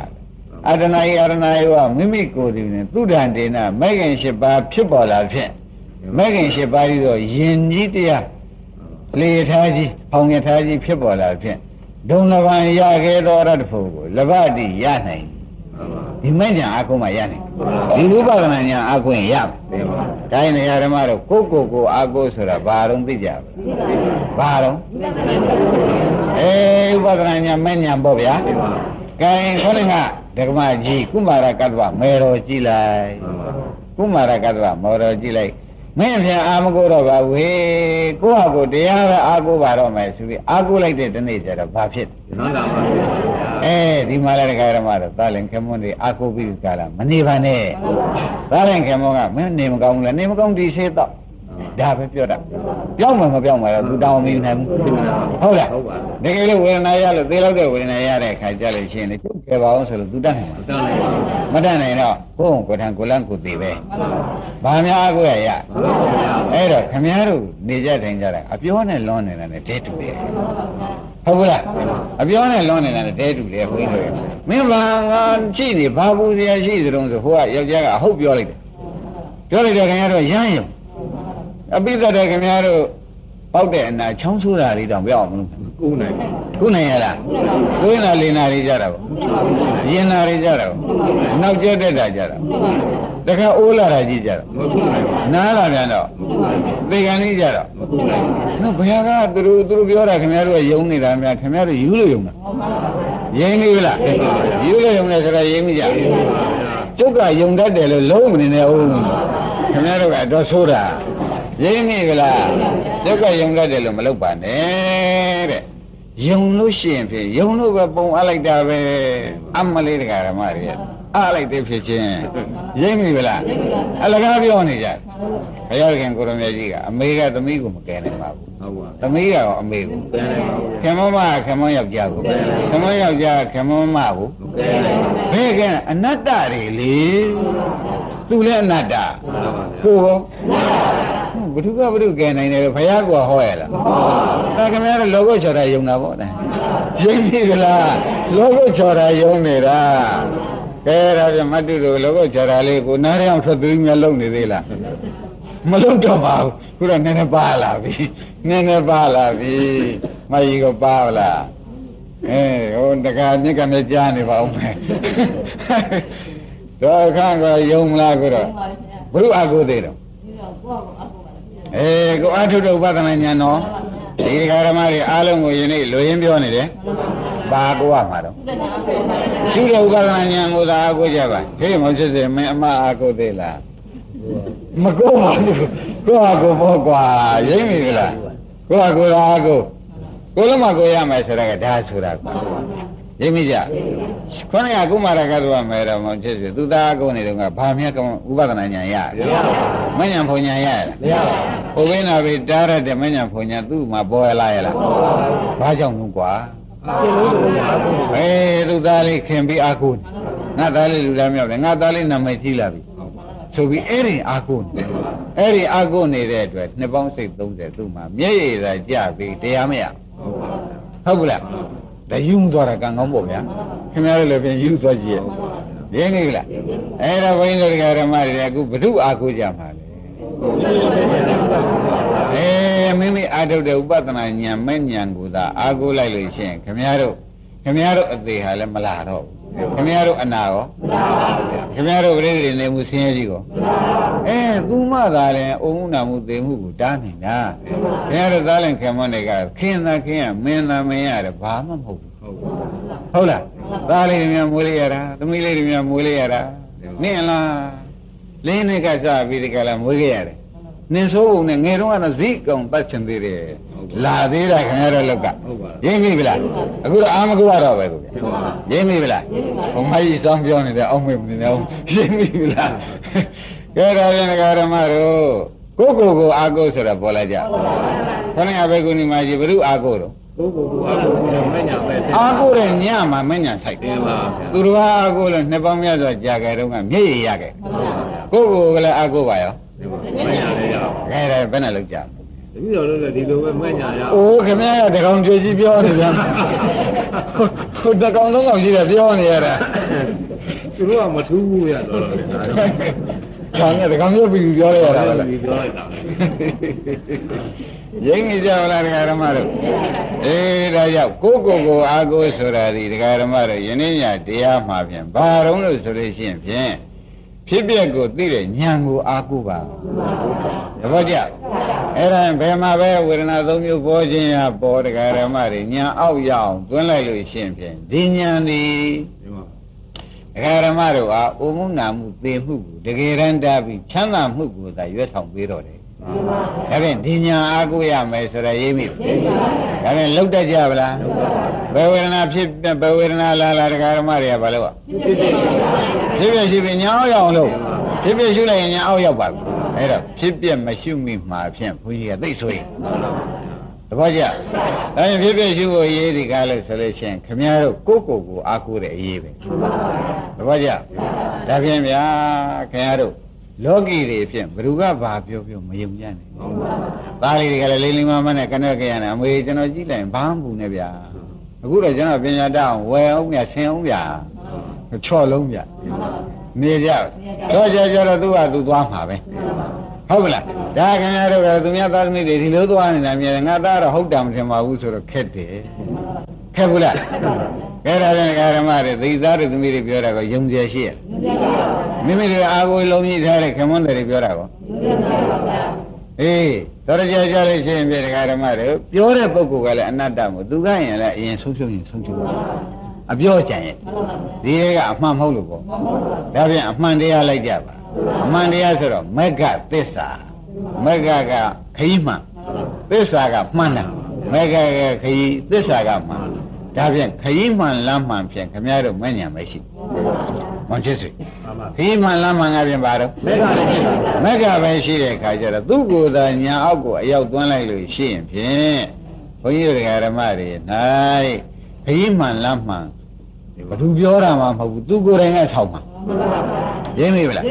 အတ္တနာဤအရဏယဝမိမိကိုယ်တည်နေသုဒ္ဓံဒေနာမဲခင်၈ပါးဖြစ်ပေါ်လာဖြင့်မဲခင်၈ပါးဤသောယင်ကြီးတရားလေထားကြီးဖောင်ရထားကြီးဖြစ်ပေါ်လာဖြင့်ဒုံလဘံရခဲ့သောရတ္တဖို့ကိုလဘတိရနိုင် ဒီမဲ့ညာအကုမှရနိုင်ဒီဥပဒနာညာအခွင့်ရမယ်ဒါရင်နေရာဓမ္မတော့ကိုကိုကိုအာကိုဆိုတာဘာတော့သိကြပါဘာတော့အေးဥပဒနာညာမဲ့ညာပေါ့ဗျာကဲခေါင်းကဒကမကြီးကုမာရကတ္တဝမေတော်ကြည့်လိုက်ကုမာရကတ္တဝမေတော်ကြည့်လိုက် မင်းပြန်အာမကိုတော့ပါဝေကိုယ့်ဟာကိုတရားပဲအာကိုပါတော့မယ်ဆိုပြီးအာကိုလိုက်တဲ့တနေ့ကျတော့ဘာဖြစ်လဲအဲဒီမှာလည်းဒကာရမတော့သာလင်ခမွန်းတွေအာကိုပြီးကြလားမနေပါနဲ့သာလင်ခမွန်းကမင်းနေမကောင်းဘူးလားနေမကောင်းဒီရှိတော့ ဒါပဲပြောတာပြောင်းမှမပြောင်းမှတော့သူတောင်းမနေနိုင်ဘူးဟုတ်လားတကယ်လို့ဝေဒနာရလို့သေလောက်တဲ့ဝေဒနာရတဲ့ခါကြလို့ရှိရင်လေကျုပ်ကြပါအောင်ဆိုလို့သူတတ်နိုင်မှာမတတ်နိုင်တော့ကိုယ်ကိုယ်ထံကိုလန့်ကိုသေးပဲဘာများကိုရရအဲ့တော့ခမည်းတော်နေကြတိုင်းကြတာအပြောနဲ့လွန်နေတာနဲ့တဲတူတယ်ဟုတ်ကလားအပြောနဲ့လွန်နေတာနဲ့တဲတူတယ်ဘုန်းကြီးတို့မင်းဘာငါရှိနေဘာဘူးစရာရှိသတုံးဆိုဟိုကယောက်ျားကဟုတ်ပြောလိုက်တယ်ပြောလိုက်တယ်ခင်ဗျားတို့ရမ်းရုံ အပိသက်တဲ့ခင်ဗျားတို့ပေါက်တဲ့အနာချောင်းဆိုးတာလေးတောင်ပြောင်းမလို့ကုနိုင်ကုနိုင်ရလားကုနာလင်းနာလေးကြတာပေါ့ရင်နာလေးကြတာပေါ့နောက်ကျတက်တာကြတာတခါအိုးလာတာကြည့်ကြတာနားလာပြန်တော့သေကန်လေးကြတော့နော်ဘုရားကသူတို့သူတို့ပြောတာခင်ဗျားတို့ကယုံနေတာများခင်ဗျားတို့ယူလို့ယုံတာယင်နေပြီလားယူလို့ယုံတယ်ဆိုတာယင်မိကြကျုပ်ကယုံတတ်တယ်လို့လုံးမနေနဲ့ဦးခင်ဗျားတို့ကတော့ဆိုးတာ ရင်းမိကလားဒုက္ခယုံတတ်တယ်လို့မလုပ်ပါနဲ့တဲ့ယုံလို့ရှိရင်ဖြင့်ယုံလို့ပဲပုံအပ်လိုက်တာပဲအမလေးတကာဓမ္မတွေ အားလိုက်တဲ့ဖြစ်ချင်းရင်းမိကလားအလကားပြောနေကြဘုရားခင်ကိုရမေကြီးကအမေကသမီးကိုမကယ်နိုင်ပါဘူးဟုတ်ပါသမီးကတော့အမေကိုကယ်နိုင်ပါဘူးခင်မမခင်မယောက်ျားကိုခင်မယောက်ျားခင်မမကိုကယ်နိုင်ပါဘူးဘယ်ကအနတ္တတွေလေသူလည်းအနတ္တကိုဘုသူကဘုသူကယ်နိုင်တယ်ဘုရားကဟောရလားဒါခင်ဗျားတို့လောကုချော်တာယုံတာပေါ့တဲ့ရင်းပြီကလားလောကုချော်တာယုံနေတာ ကဲဒါပြမတုတို့လောကုချော်တာလေးကိုနားရအောင်ထွက်ပြီးမြလုံနေသေးလားမလုံတော့ပါဘူးခုတော့နည်းနည်းပါလာပြီနည်းနည်းပါလာပြီမကြီးကပါလားအဲဟိုတကာမြစ်ကလည်းကြားနေပါဦးမယ်တော့ခန့်ကယုံမလားခုတော့ဘုရုအကုသေးတော့အေးကိုအထုဒ္ဓဥပဒနာညာနော် ဒီဃာရမတွေအားလုံးကိုယနေ့လူရင်းပြောနေတယ်ပါကိုရမှာတော့ရှိတဲ့ဥပဒနာညာကိုသာအကုကြပါဟေးမောစစ်စစ်မင်းအမအကုသေးလားမကောပါဘူးကိုယ့်ဟာကိုယ်ပေါ့ကွာရိမ့်ပြီလားကိုကကိုယ်သာကိုကိုလုံးမကိုရမယ်ဆိုတော့ဒါဆိုတာကွာ ရိပ်မိကြခொနကကုမာရကတော့မယ်တော့မဖြစ်စေသူသားကိုနေတော့ကဘာမြတ်ကဥပဒနာညာရမညာဖုန်ညာရလားမရပါဘူးဘုရားနာပြီတားရတဲ့မညာဖုန်ညာသူ့မှာပေါ်ရလာရလားဘာကြောင့်လို့ကွာအေးသူသားလေးခင်ပြီးအာကိုငါသားလေးလူသားမြောက်တယ်ငါသားလေးနာမည်ကြီးလာပြီဆိုပြီးအဲ့ဒီအာကိုနေအဲ့ဒီအာကိုနေတဲ့အတွက်နှစ်ပေါင်းစိတ်30သူ့မှာမျက်ရည်သာကြပြီးတရားမရဟုတ်ဘူးလား ဒါယူမသွားတာကံကောင်းပေါ့ဗျာခင်ဗျားတို့လည်းပြန်ယူသွားကြည့်ရင်းနေလားအဲ့ဒါဘုန်းကြီးတို့ဓမ္မတွေအခုဘ ᱹ အာကိုကြမှာလေအေးမိမိအာထုတ်တဲ့ဥပဒနာဉာဏ်မဲ့ဉာဏ်ကိုသာအာကိုလိုက်လို့ရှိရင်ခင်ဗျားတို့ခင်ဗျားတို့အသေးဟာလည်းမလာတော့ဘူး ခင်ဗျားတို့အနာရောခင်ဗျားတို့ပြိတ္တိနေမှုဆင်းရဲကြီးကောအဲသူမှသာလည်းအုံနာမှုသေမှုကိုတားနိုင်တာခင်ဗျားတို့သားလည်းခင်မတွေကခင်သာခင်ရမင်းသာမင်းရတယ်ဘာမှမဟုတ်ဘူးဟုတ်လားသားလေးတွေများမွေးလိုက်ရတာသမီးလေးတွေများမွေးလိုက်ရတာနင့်လားလင်းနေကစားပြီးဒီကလာမွေးခဲ့ရတယ်နင်ဆိုးပုံနဲ့ငယ်တော့ကတော့ဇိကောင်တတ်ချင်သေးတယ် လာသေးတာခင်ဗျားတို့လောက်ကရင်းပြီလားအခုတော့အာမကုရတော့ပဲကိုရင်းပြီလားဘုမကြီးစောင်းပြောနေတယ်အောက်မေ့နေတယ်အောင်ရင်းပြီလားကဲဒါပြန်ဓမ္မတို့ကိုကိုကိုအာကိုဆိုတော့ပေါ်လာကြခဏရပဲကုဏီမကြီးဘုရုအာကိုတော့ကိုကိုကိုအားကိုမညာပဲအာကိုတဲ့ညမှာမညာဆိုင်တင်ပါဗျာသူတော်အာကိုလည်းနှစ်ပေါင်းများစွာကြာခဲ့တော့ကမျက်ရည်ရခဲ့ကိုကိုကလည်းအာကိုပါရောမညာလည်းရအောင်ခဲတယ်ဘယ်နဲ့လောက်ကြ တပည့်တော်တို့လည်းဒီလိုပဲမညာရအောင်အိုးခင်ဗျားကတကောင်ကြွေကြီးပြောနေပြန်ဟိုတကောင်သုံးကောင်ကြီးတယ်ပြောနေရတာသူတို့ကမထူးဘူးရတော့တော့ဒါတော့ခေါင်းကတကောင်ပြုတ်ပြီးပြောရတာပဲလားဒီပြောလိုက်တာရိမ့်နေကြလားဒကာဓမ္မတို့အေးဒါကြောင့်ကိုကိုကိုအာကိုဆိုတာဒီဒကာဓမ္မတို့ယနေ့ညတရားမှာဖြင့်ဘာတော့လို့ဆိုလို့ရှိရင်ဖြင့် ဖြစ်ပျက်ကိုသိတဲ့ဉာဏ်ကိုအာကိုပါတပည့်ကြအဲ့ဒါဘယ်မှာပဲဝေဒနာသုံးမျိုးပေါ်ခြင်းရပေါ်ဒကာဓမ္မတွေဉာဏ်အောက်ရအောင်သွင်းလိုက်လို့ရှိရင်ဖြင့်ဒီဉာဏ်ဒီဒီမှာဒကာဓမ္မတို့ဟာအိုမှုနာမှုသေမှုကိုတကယ်တမ်းတားပြီးချမ်းသာမှုကိုသာရွတ်ဆောင်ပေးတော့တယ် ဒါဖြင့်ဒီညာအားကိုးရမယ်ဆိုရရေးမိဒါဖြင့်လောက်တတ်ကြဗလားဘယ်ဝေဒနာဖြစ်ဘယ်ဝေဒနာလာလာဒကာဓမ္မတွေကဘာလို့อ่ะဖြစ်ဖြစ်ရှိဖြစ်ညာအောင်ရအောင်လို့ဖြစ်ဖြစ်ရှုလိုက်ရင်ညာအောက်ရောက်ပါဘူးအဲ့တော့ဖြစ်ပြမရှုမိမှာဖြင့်ဘုန်းကြီးကသိဆိုရင်တပည့်ကြဒါရင်ဖြစ်ဖြစ်ရှုဖို့ရေးဒီကားလို့ဆိုလို့ရှိရင်ခမည်းတော်ကိုယ့်ကိုယ်ကိုအားကိုးတဲ့အရေးပဲတပည့်ကြဒါဖြင့်ဗျာခင်ဗျားတို့ လောကီတွေဖြင့်ဘ누구ကဘာပြောပြောမယုံကြနဲ့သားလေးတွေကလည်းလိမ့်လိမ့်မမနဲ့ကနက်ကြရနေအမေကျွန်တော်ကြည့်လိုက်ရင်ဘာမှမဘူးနဲ့ဗျာအခုတော့ကျွန်တော်ပညာတတ်အောင်ဝယ်အောင်မြဆင်အောင်ဗျာချော့လုံးဗျာနေကြတော့ကြကြတော့သူကသူသွားမှာပဲဟုတ်ကလားဒါခင်ဗျားတို့ကသူများသားသမီးတွေဒီလိုသွားနေတာမြင်ငါသားတော့ဟုတ်တာမထင်ပါဘူးဆိုတော့ခက်တယ်ခက်ဘူးလား ကဲဒါပြန်ဓမ္မတွေသိသားတို့သမီးတွေပြောတာကိုယုံကြည်ရှိရမိမိတို့အာကိုလုံးကြီးထားတဲ့ခမွန်းတွေပြောတာကောအေးတော်ကြကြလို့ရှိရင်ပြဓမ္မတွေပြောတဲ့ပုဂ္ဂိုလ်ကလည်းအနတ္တမို့သူကရင်လည်းအရင်ဆုံးဖြုံးရင်ဆုံးဖြုံးအပြောကြံရဲ့ဒီကအမှန်မဟုတ်လို့ပေါ့ဒါပြန်အမှန်တရားလိုက်ကြပါအမှန်တရားဆိုတော့မက္ကသစ္စာမက္ကကခရီးမှန်သစ္စာကမှန်တယ်မက္ကကခရီးသစ္စာကမှန် ဒါဖြင့်ခရီးမှန်လမ်းမှန်ဖြင့်ခမည်းတော်မဉ္ဇဏ်မရှိမွန်ချစ်စွေပါပါခရီးမှန်လမ်းမှန်ကဖြင့်ပါတော့မက်ကလည်းဖြစ်ပါမက္ကပဲရှိတဲ့ခါကျတော့သူ့ကိုယ်သာညာအောက်ကိုအရောက်သွန်းလိုက်လို့ရှိရင်ဖြင့်ဘုန်းကြီးတို့ဓမ္မတွေ၌ခရီးမှန်လမ်းမှန်ဘသူပြောတာမှမဟုတ်ဘူးသူကိုယ်တိုင်ကဆောက်မှာ ရင်းမိဗလား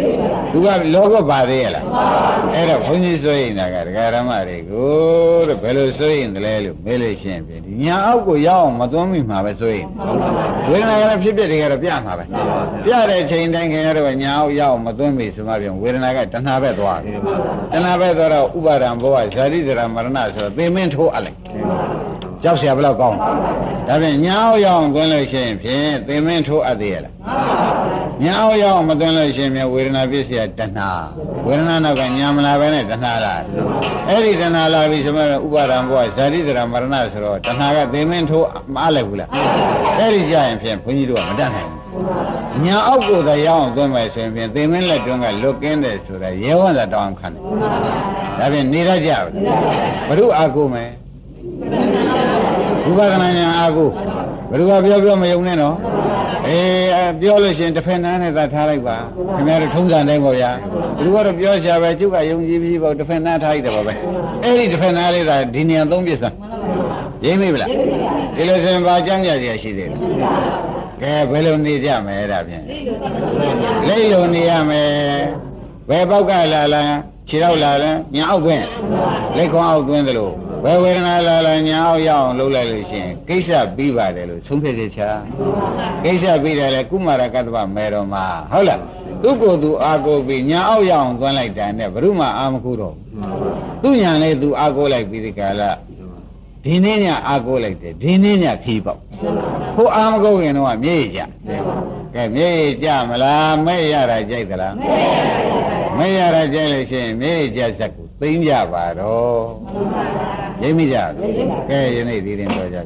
သူကလောကပါသေးရလားအဲ့တော့ဘုန်းကြီးဆိုရင်ဒါကဒကာရမတွေကိုတဲ့ဘယ်လိုဆိုရင်တလဲလို့မေးလို့ရှိရင်ဖြင့်ဒီညာအောက်ကိုရောက်အောင်မသွန်းမိမှာပဲဆိုရင်ဝေဒနာကလည်းဖြစ်ဖြစ်တကယ်တော့ပြမှာပဲပြတဲ့ချိန်တိုင်းခင်ရတော့ညာအောက်ရောက်အောင်မသွန်းမိဆိုမှပြန်ဝေဒနာကတဏှာပဲသွားတယ်တဏှာပဲသွားတော့ဥပါဒံဘောဇာတိဇရာမရဏဆိုတော့သေမင်းထိုးအပ်လိုက် ကြောက်เสียဘယ်လောက်ကောင်းလဲဒါဖြင့်ညာအောက်ရောက်အောင်သွန်းလို့ရှိရင်ဖြင့်သေမင်းထိုးအပ်သေးရလားညာအောက်ရောက်အောင်မသွန်းလို့ရှိရင်ဖြင့်ဝေဒနာပြည့်စရာတဏှာဝေဒနာနောက်ကညာမလာပဲနဲ့တဏှာလာအဲ့ဒီတဏှာလာပြီဆိုမှဥပါဒံဘောဇာတိဇရာမရဏဆိုတော့တဏှာကသေမင်းထိုးမအားလိုက်ဘူးလားအဲ့ဒီကြရင်ဖြင့်ဘုန်းကြီးတို့ကမတတ်နိုင်ဘူးညာအောက်ကိုသာရောက်အောင်သွန်းမယ်ဆိုရင်ဖြင့်သေမင်းလက်တွန်းကလွတ်ကင်းတယ်ဆိုတာရဲဝံသာတောင်းခံတယ်ဒါဖြင့်နေရကြဘူးဘုရုအာကိုမယ် ဝိပဿနာဉာဏ်အာကိုဘယ်သူကပြောပြောမယုံနဲ့နော်အေးပြောလို့ရှိရင်တစ်ဖက်နားနဲ့သာထားလိုက်ပါခင်ဗျားတို့ထုံးစံတိုင်းပေါ့ဗျာဘယ်သူကတော့ပြောရှာပဲကျုပ်ကယုံကြည်ပြီးပေါ့တစ်ဖက်နားထားလိုက်တယ်ပါပဲအဲ့ဒီတစ်ဖက်နားလေးသာဒီနေရာသုံးပြစ်စမ်းရင်းမိဗလားဒီလိုဆိုရင်ဘာကြမ်းကြရရှိသေးလဲကဲဘယ်လိုနေကြမလဲဒါဖြင့်လိမ့်လိုနေရမယ်ဘယ်ပေါက်ကလာလာခြေတော့လာလဲညာအောက်သွင်းလက်ခွန်အောက်သွင်းသလို ဘယ်ဝေဒနာလာလာညာအောက်ရအောင်လုပ်လိုက်လို့ရှိရင်ကိစ္စပြီးပါတယ်လို့သုံးဖြတ်ချက်ချာကိစ္စပြီးတယ်လေကုမာရကတ္တဗမေတော်မှာဟုတ်လားသူကိုယ်သူအာကိုပြီးညာအောက်ရအောင်သွင်းလိုက်တယ်နဲ့ဘုရုမအာမခုတော့သူညာလေသူအာကိုလိုက်ပြီးဒီကလာဒီနေ့ညအာကိုလိုက်တယ်ဒီနေ့ညခီးပေါက်ကိုအာမကုတ်ရင်တော့မြေကြကဲမြေကြမလားမဲ့ရတာကြိုက်သလားမဲ့ရတာကြိုက်လို့ရှိရင်မြေကြဇက်ကို သိမ့်ကြပါတော့ရိပ်မိကြကဲယနေ့ဒီရင်ပြောကြပါ